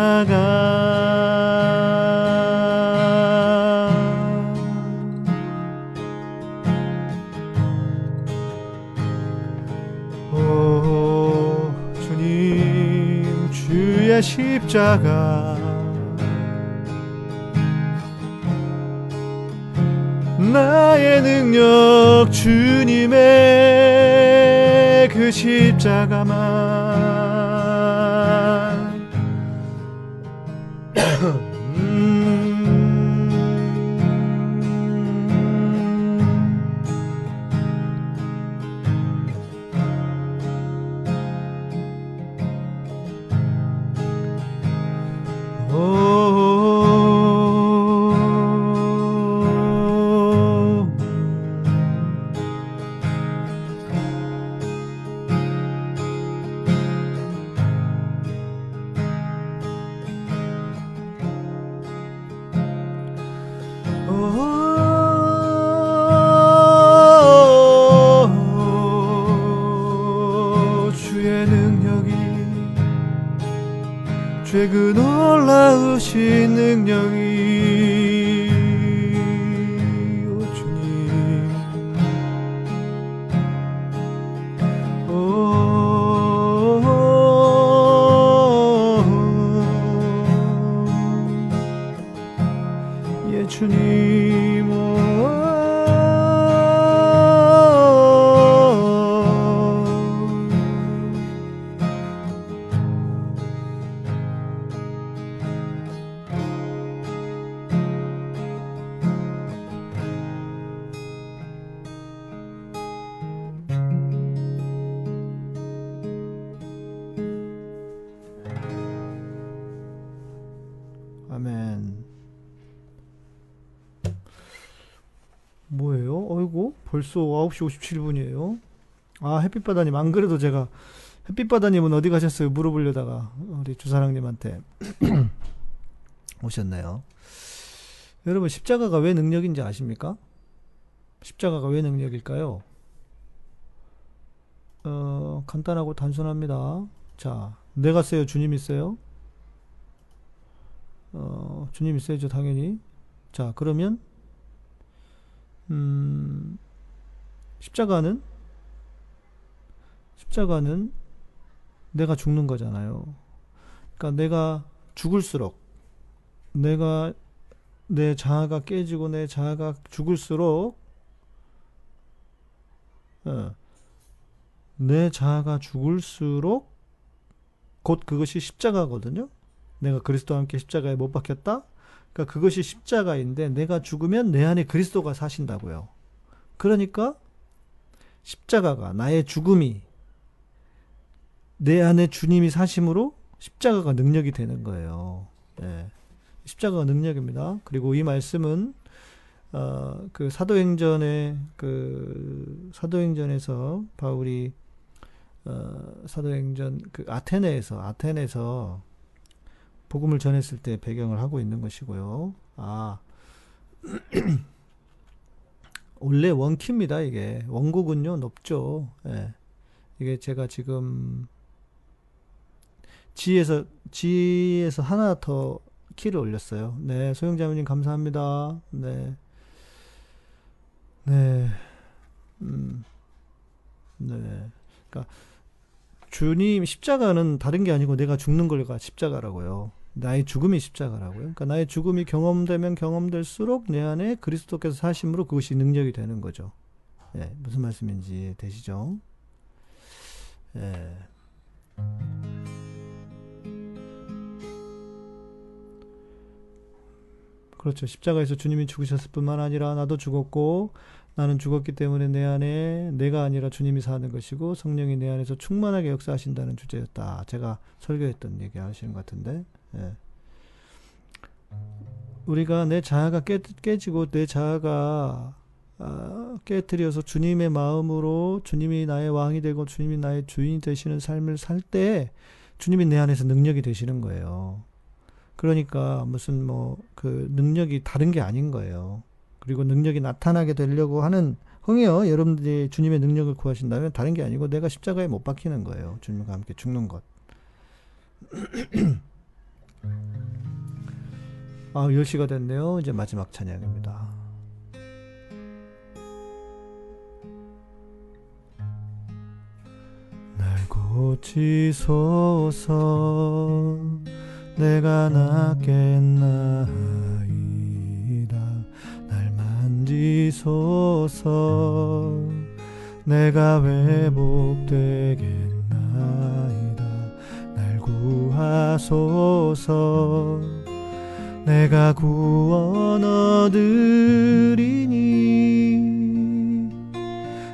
십자가. 오 주님 주의 십자가. 나의 능력 주님의 그 십자가만 최근 올라오신 그 능력이 벌써 9시 57분이에요. 아, 햇빛바다님, 안 그래도 제가, 햇빛바다님은 어디 가셨어요? 물어보려다가, 우리 주사랑님한테 *clears throat* 오셨네요. 여러분, 십자가가 왜 능력인지 아십니까? 십자가가 왜 능력일까요? 어, 간단하고 단순합니다. 자, 내가 세요? 주님 있어요? 어, 주님 있어야죠, 당연히. 자, 그러면, 음, 십자가는 십자가는 내가 죽는 거잖아요. 그러니까 내가 죽을수록 내가 내 자아가 깨지고 내 자아가 죽을수록 어, 내 자아가 죽을수록 곧 그것이 십자가거든요. 내가 그리스도와 함께 십자가에 못 박혔다. 그러니까 그것이 십자가인데 내가 죽으면 내 안에 그리스도가 사신다고요. 그러니까 십자가가 나의 죽음이 내 안에 주님이 사심으로 십자가가 능력이 되는 거예요. 네. 십자가가 능력입니다. 그리고 이 말씀은 어, 그 사도행전의 그 사도행전에서 바울이 어, 사도행전 그 아테네에서 아테네에서 복음을 전했을 때 배경을 하고 있는 것이고요. 아 *clears throat* 원래 원키입니다, 이게. 원곡은요, 높죠. 예. 이게 제가 지금 G에서, G에서 하나 더 키를 올렸어요. 네, 소영자매님 감사합니다. 네. 네. 음. 네. 그러니까 주님 십자가는 다른 게 아니고 내가 죽는 걸가 십자가라고요. 나의 죽음이 십자가라고요. 그러니까 나의 죽음이 경험되면 경험될수록 내 안에 그리스도께서 사심으로 그것이 능력이 되는 거죠. 예, 무슨 말씀인지 되시죠? 예. 그렇죠. 십자가에서 주님이 죽으셨을 뿐만 아니라 나도 죽었고 나는 죽었기 때문에 내 안에 내가 아니라 주님이 사는 것이고 성령이 내 안에서 충만하게 역사하신다는 주제였다. 제가 설교했던 얘기 하시는 것 같은데. 예. 우리가 내 자아가 깨, 깨지고 내 자아가 아, 깨뜨려서 주님의 마음으로 주님이 나의 왕이 되고 주님이 나의 주인이 되시는 삶을 살 때 주님이 내 안에서 능력이 되시는 거예요. 그러니까 무슨 뭐 그 능력이 다른 게 아닌 거예요. 그리고 능력이 나타나게 되려고 하는 흥이요. 여러분들이 주님의 능력을 구하신다면 다른 게 아니고 내가 십자가에 못 박히는 거예요. 주님과 함께 죽는 것. *clears throat* 아, 10시가 됐네요. 이제 마지막 찬양입니다. 날 고치소서 내가 낫겠나이다 날 만지 만지소서 내가 회복되겠나이다 날 구하소서. 내가 구원 얻으리니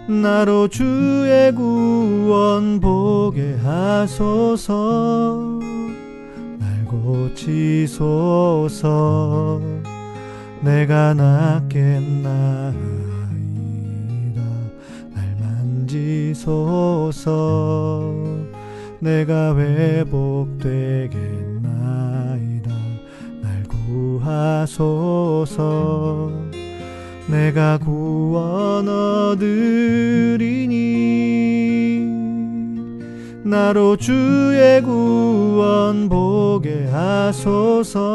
나로 주의 구원 보게 하소서. 날 고치소서. 내가 낫겠나이다 날 만지소서 내가 회복되겠나이다. 날 구하소서. 내가 구원 얻으리니. 나로 주의 구원 보게 하소서.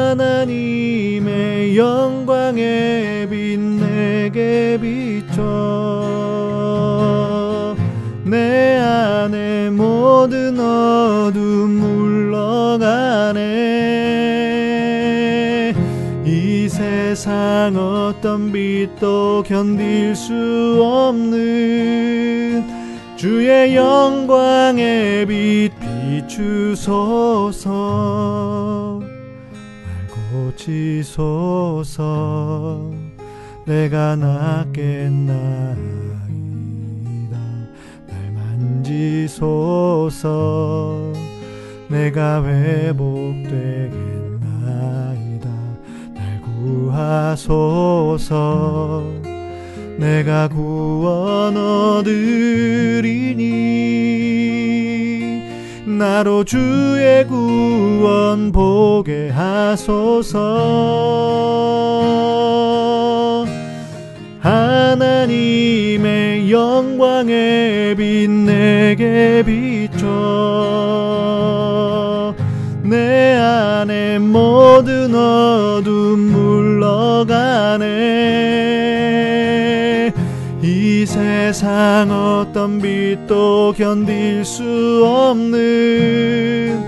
하나님의 영광의 빛 내게 비춰 내 안에 모든 어둠 물러가네. 이 세상 어떤 빛도 견딜 수 없는 주의 영광의 빛 비추소서. 날 고치소서. 내가 낫겠나이다 날 만지소서 내가 회복되겠나이다. 날 구하소서. 내가 구원 얻으리니. 나로 주의 구원 보게 하소서 하나님의 영광의 빛 내게 비춰. 내 안에 모든 어둠 물러가네. 이 세상 어떤 빛도 견딜 수 없는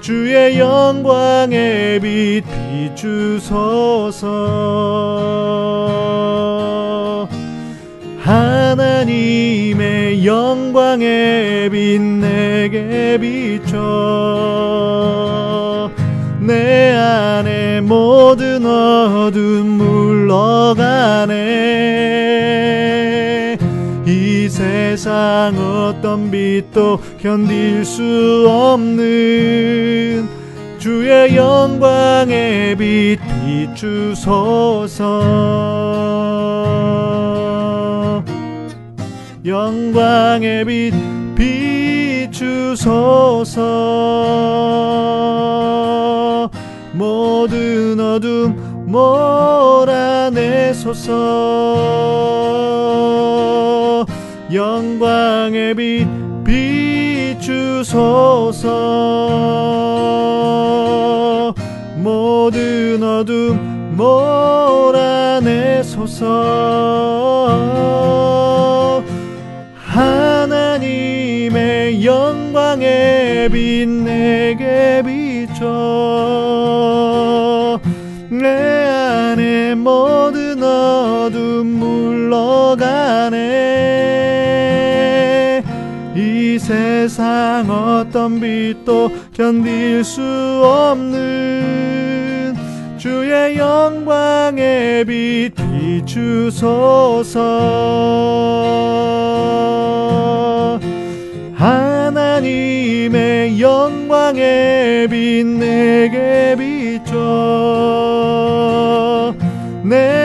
주의 영광의 빛 비추소서 영광의 빛 내게 비춰. 내 안에 모든 어둠 물러가네. 이 세상 어떤 빛도 견딜 수 없는 주의 영광의 빛 비추소서 영광의 빛 비추소서. 모든 어둠 몰아내소서. 영광의 빛 비추소서. 모든 어둠 몰아내소서 빛도 견딜 수 없는 주의 영광의 빛 비추소서. 하나님의 영광의 빛 내게 비춰. 내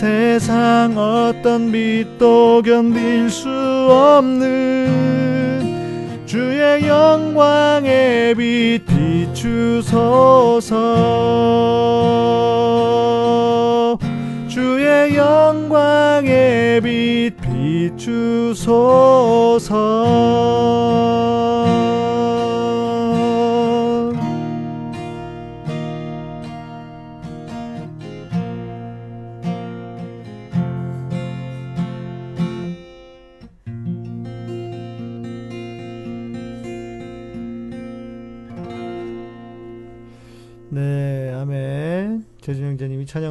세상 어떤 빛도 견딜 수 없는 주의 영광의 빛 비추소서. 주의 영광의 빛 비추소서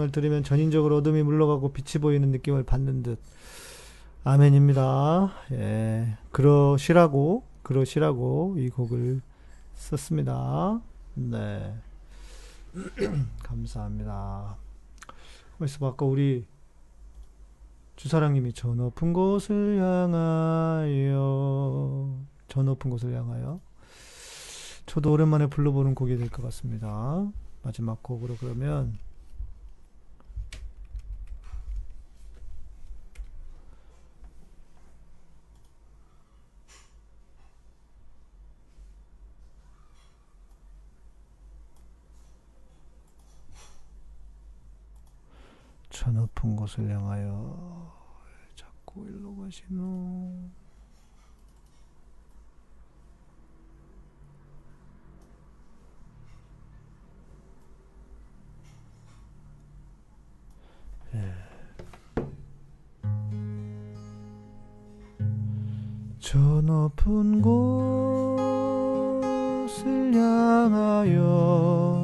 찬양을 들으면 전인적으로 어둠이 물러가고 빛이 보이는 느낌을 받는 듯. 아멘입니다. 예. 그러시라고 그러시라고 이 곡을 썼습니다. 네. *clears throat* 감사합니다. 그래서 아까 우리 주사랑님이 저 높은 곳을 향하여 저 높은 곳을 향하여 저도 오랜만에 불러보는 곡이 될 것 같습니다. 마지막 곡으로 그러면 저 높은 곳을 향하여 자꾸 일로 가시노. 저 높은 곳을 향하여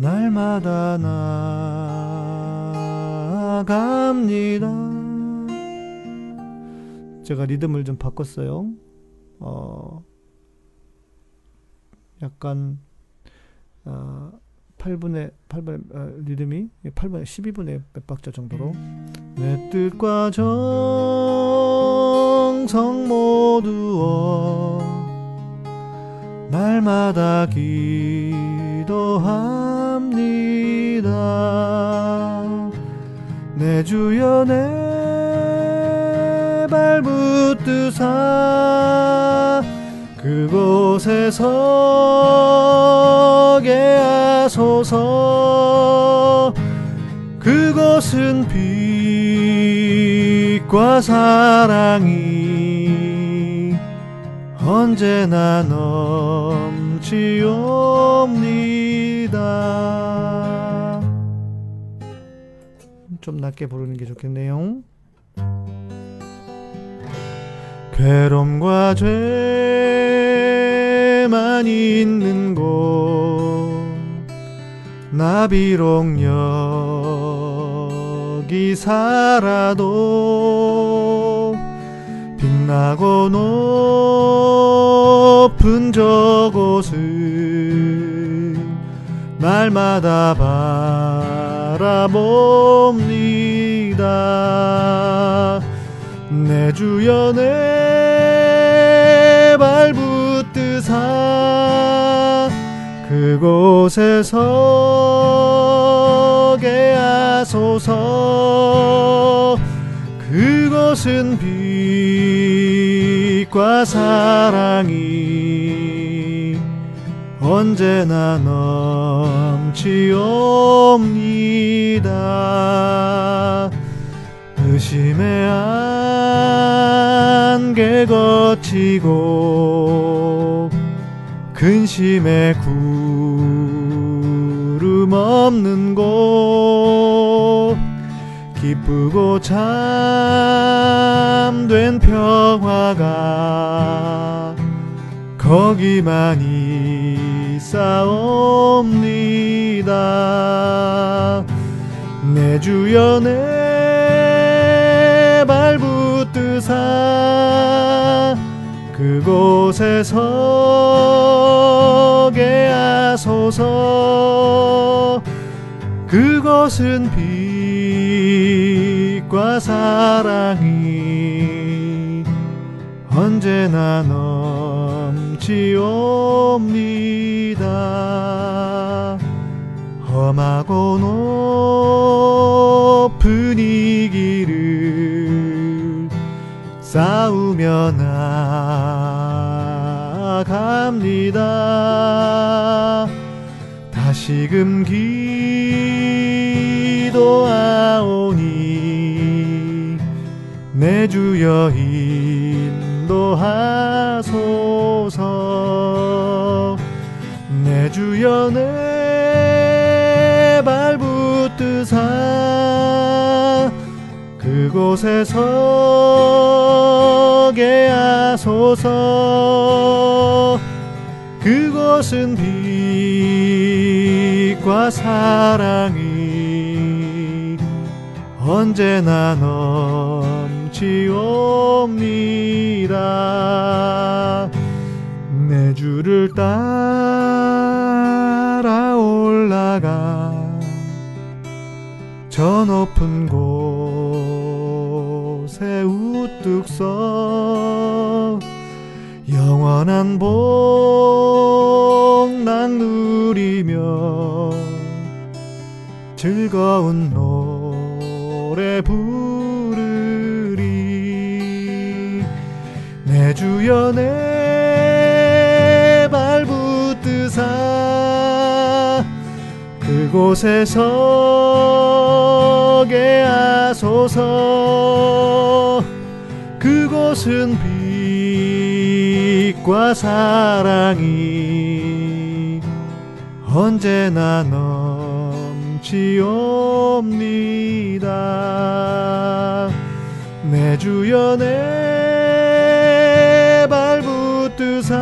날마다 나 아갑니다. 제가 리듬을 좀 바꿨어요. 어, 약간 어, 8분의 8분 어, 리듬이 8분의 12분의 몇 박자 정도로 내 뜻과 정성 모두어 날마다 기도합니다 내 주여 내 발 붙드사. 그곳에 서게 하소서. 그곳은 빛과 사랑이 언제나 넘치옵니 좀 낮게 부르는 게 좋겠네요. 괴로움과 죄만 있는 곳 나 비록 여기 살아도 빛나고 높은 저곳을 날마다 바라봅니다. 내 주여 내 발 붙드사 그곳에 서게 하소서. 그곳은 빛과 사랑이 언제나 넘치옵니다. 의심의 안개 거치고 근심의 구름 없는 곳 기쁘고 참된 평화가 거기만 있사옵니다. 내 주여 내 발 붙드사 그곳에 서게 하소서. 그것은 빛과 사랑이 언제나 넘치옵니다. 험하고 높은 이 길을 싸우며 나갑니다. 다시금 기도하오니 내 주여 인도하소 서 내 주여 내 발 붙드사 그곳에 서게 하소서 그곳은 빛과 사랑이 언제나 넘치옵니다. 내 주를 따라 올라가 저 높은 곳에 우뚝 서 영원한 복난 누리며 즐거운 노래 부르리. 내 주여 내 그곳에 서게 하소서. 그곳은 빛과 사랑이 언제나 넘치옵니다. 내내 발붙드사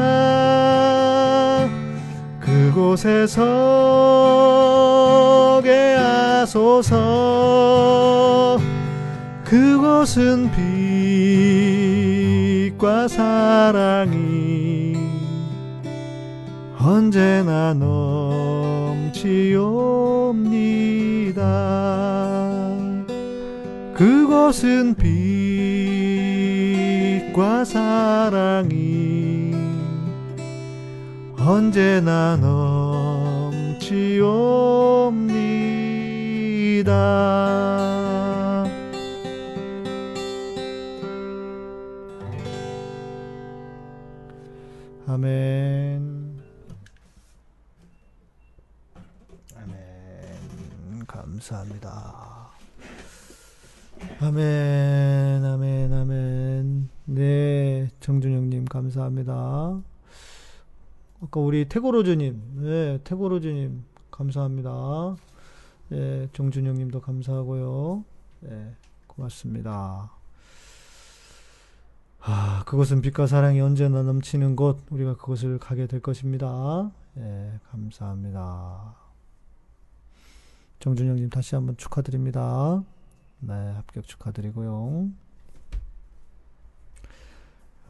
그곳에 서게 하소서. 그곳은 빛과 사랑이 언제나 넘치옵니다. 그곳은 빛과 사랑이 언제나 넘치옵니다. 아멘. 아멘. 감사합니다. 아멘, 아멘, 아멘. 네, 정준영님 감사합니다. 아까 우리 태고로즈님, 네, 태고로즈님 감사합니다. 네, 정준영님도 감사하고요. 네, 고맙습니다. 아, 그것은 빛과 사랑이 언제나 넘치는 곳, 우리가 그곳을 가게 될 것입니다. 네, 감사합니다. 정준영님 다시 한번 축하드립니다. 네, 합격 축하드리고요.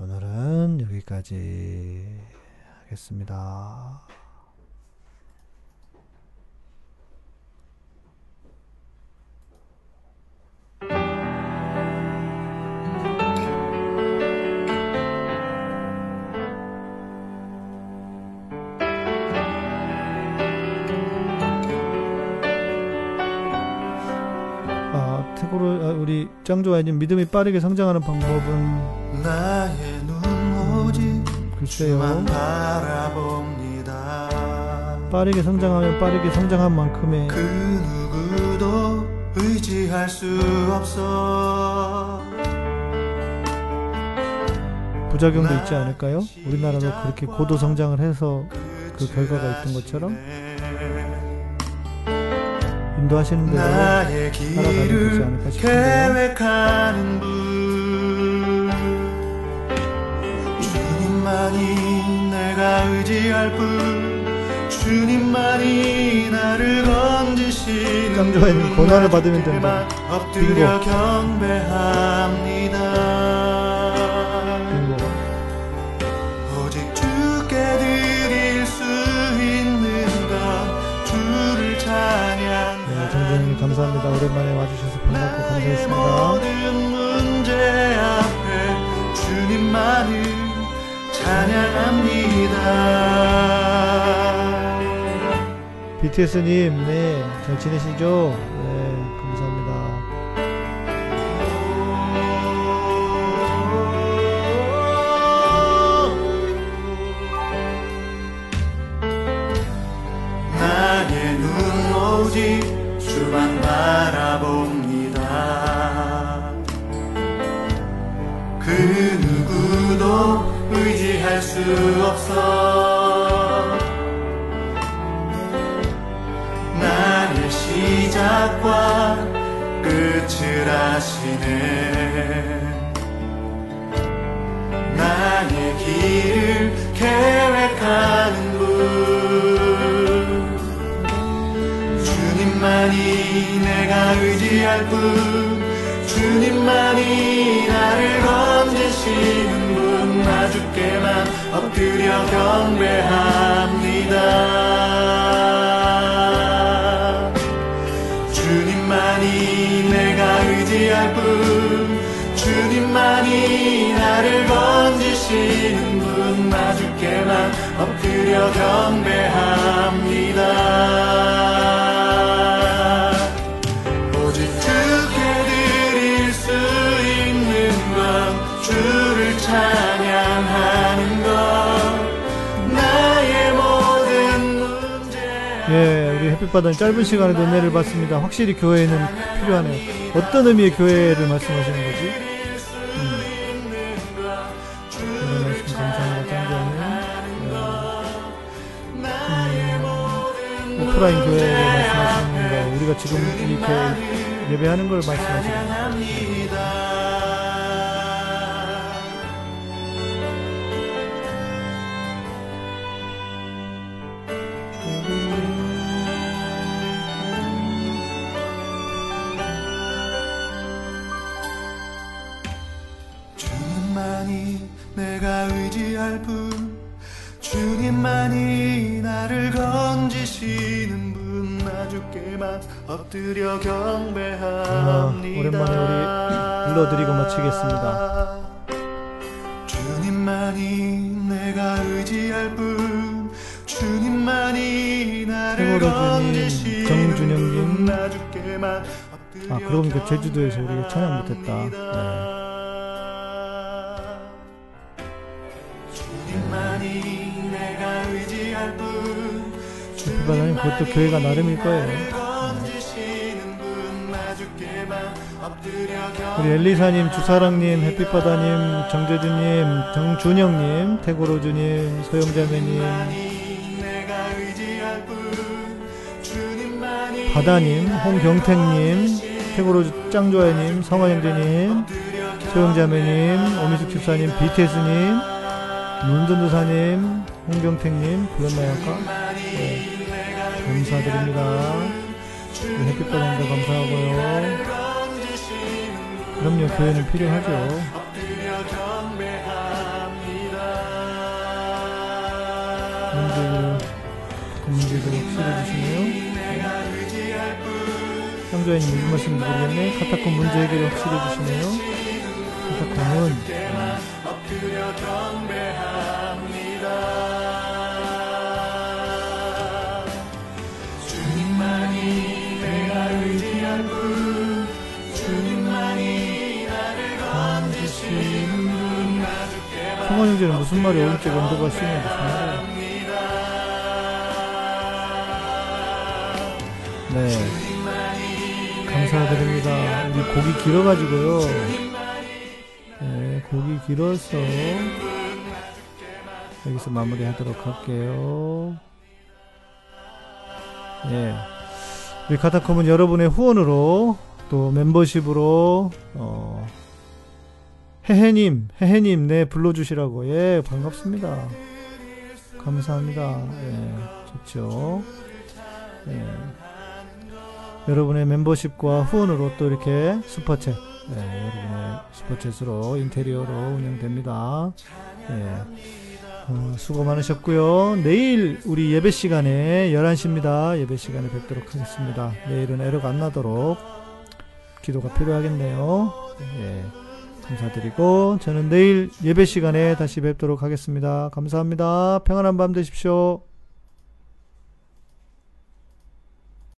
오늘은 여기까지 하겠습니다. 아, 태고로 아, 우리 짱조아님 믿음이 빠르게 성장하는 방법은 글쎄요. 빠르게 성장하면 빠르게 성장한 만큼의 그 누구도 의지할 수 없어 부작용도 있지 않을까요? 우리나라도 그렇게 고도 성장을 해서 그 결과가 있던 것처럼 인도하시는 대로 살아가면 되지 않을까 싶은데요. 주님만이 내가 의지할 분 주님만이 나를 건지시는 분. 고난을 받으면 된다. 엎드려 빙고. 경배합니다 그리고 오직 주께 드릴 수 있는 것 주를 찬양 네, 정준영님 감사합니다. 오랜만에 와주셔서 반갑고 감사했습니다. 주님만을 찬양합니다 BTS님, 네, 잘 지내시죠? 네, 감사합니다. 나의 눈 오직 없어. 나의 시작과 끝을 아시네. 나의 길을 계획하는 분. 주님만이 내가 의지할 뿐 주님만이 나를 건지시는 분. 나주께만 엎드려 경배합니다. 주님만이 내가 의지할 뿐 주님만이 나를 건지시는 분나 주께만 엎드려 경배합니다. 주를 찬 예, 우리 햇빛바다는 짧은 시간에도 은혜를 받습니다. 확실히 교회는 필요하네요. 어떤 의미의 교회를 말씀하시는 거지? 음. 이런 말씀 감사합니다, 장교님. 음, 오프라인 교회를 말씀하시는 건가? 우리가 지금 이렇게 예배하는 걸 말씀하시는? 주 의지할 뿐 주님만이 나를 건지시는 분 나 주께만 엎드려 경배합니다 아, 오랜만에 우리 불러드리고 마치겠습니다. 주님만이 내가 의지할 뿐 주님만이 나를 건지시는 정준영님. 아, 그러고 보니까 제주도에서 우리가 찬양 못했다. 네. 햇빛바다님 그것도 교회가 나름일 거예요. 엎드려 우리 엘리사님, 주사랑님, 햇빛바다님, 정재준님, 정준영님, 태고로주님, 소영자매님, 바다님, 홍경택님, 태고로 짱좋아요님, 성화영재님, 소영자매님, 오미숙 집사님, BTS님, 문전도사님, 홍경택님, 불렀나요 아까? 네. 감사드립니다. 우리 햇빛바다님도 감사하고요. 그럼요, 교회는 필요하죠. 문제도 확실해주시네요. 형조연님 무슨 말씀인지 모르겠네. 카타콤 문제 해결을 확실해 주시네요. 카타콤은 성원 형제는 무슨 말이 오른쪽 언더가 쓰는 무슨 말이에요? 네. 감사드립니다. 우리 곡이 길어가지고요. 네, 곡이 길어서 여기서 마무리 하도록 할게요. 예. 우리 카타콤은 여러분의 후원으로 또 멤버십으로 어, 해해님, 해해님, 네 불러주시라고 예 반갑습니다. 감사합니다. 예, 좋죠. 예. 여러분의 멤버십과 후원으로 또 이렇게 슈퍼챗, 예, 여러분의 슈퍼챗으로 인테리어로 운영됩니다. 예. 어, 수고 많으셨고요. 내일 우리 예배 시간에 11시입니다. 예배 시간에 뵙도록 하겠습니다. 내일은 에러가 안 나도록 기도가 필요하겠네요. 예. 감사드리고 저는 내일 예배 시간에 다시 뵙도록 하겠습니다. 감사합니다. 평안한 밤 되십시오.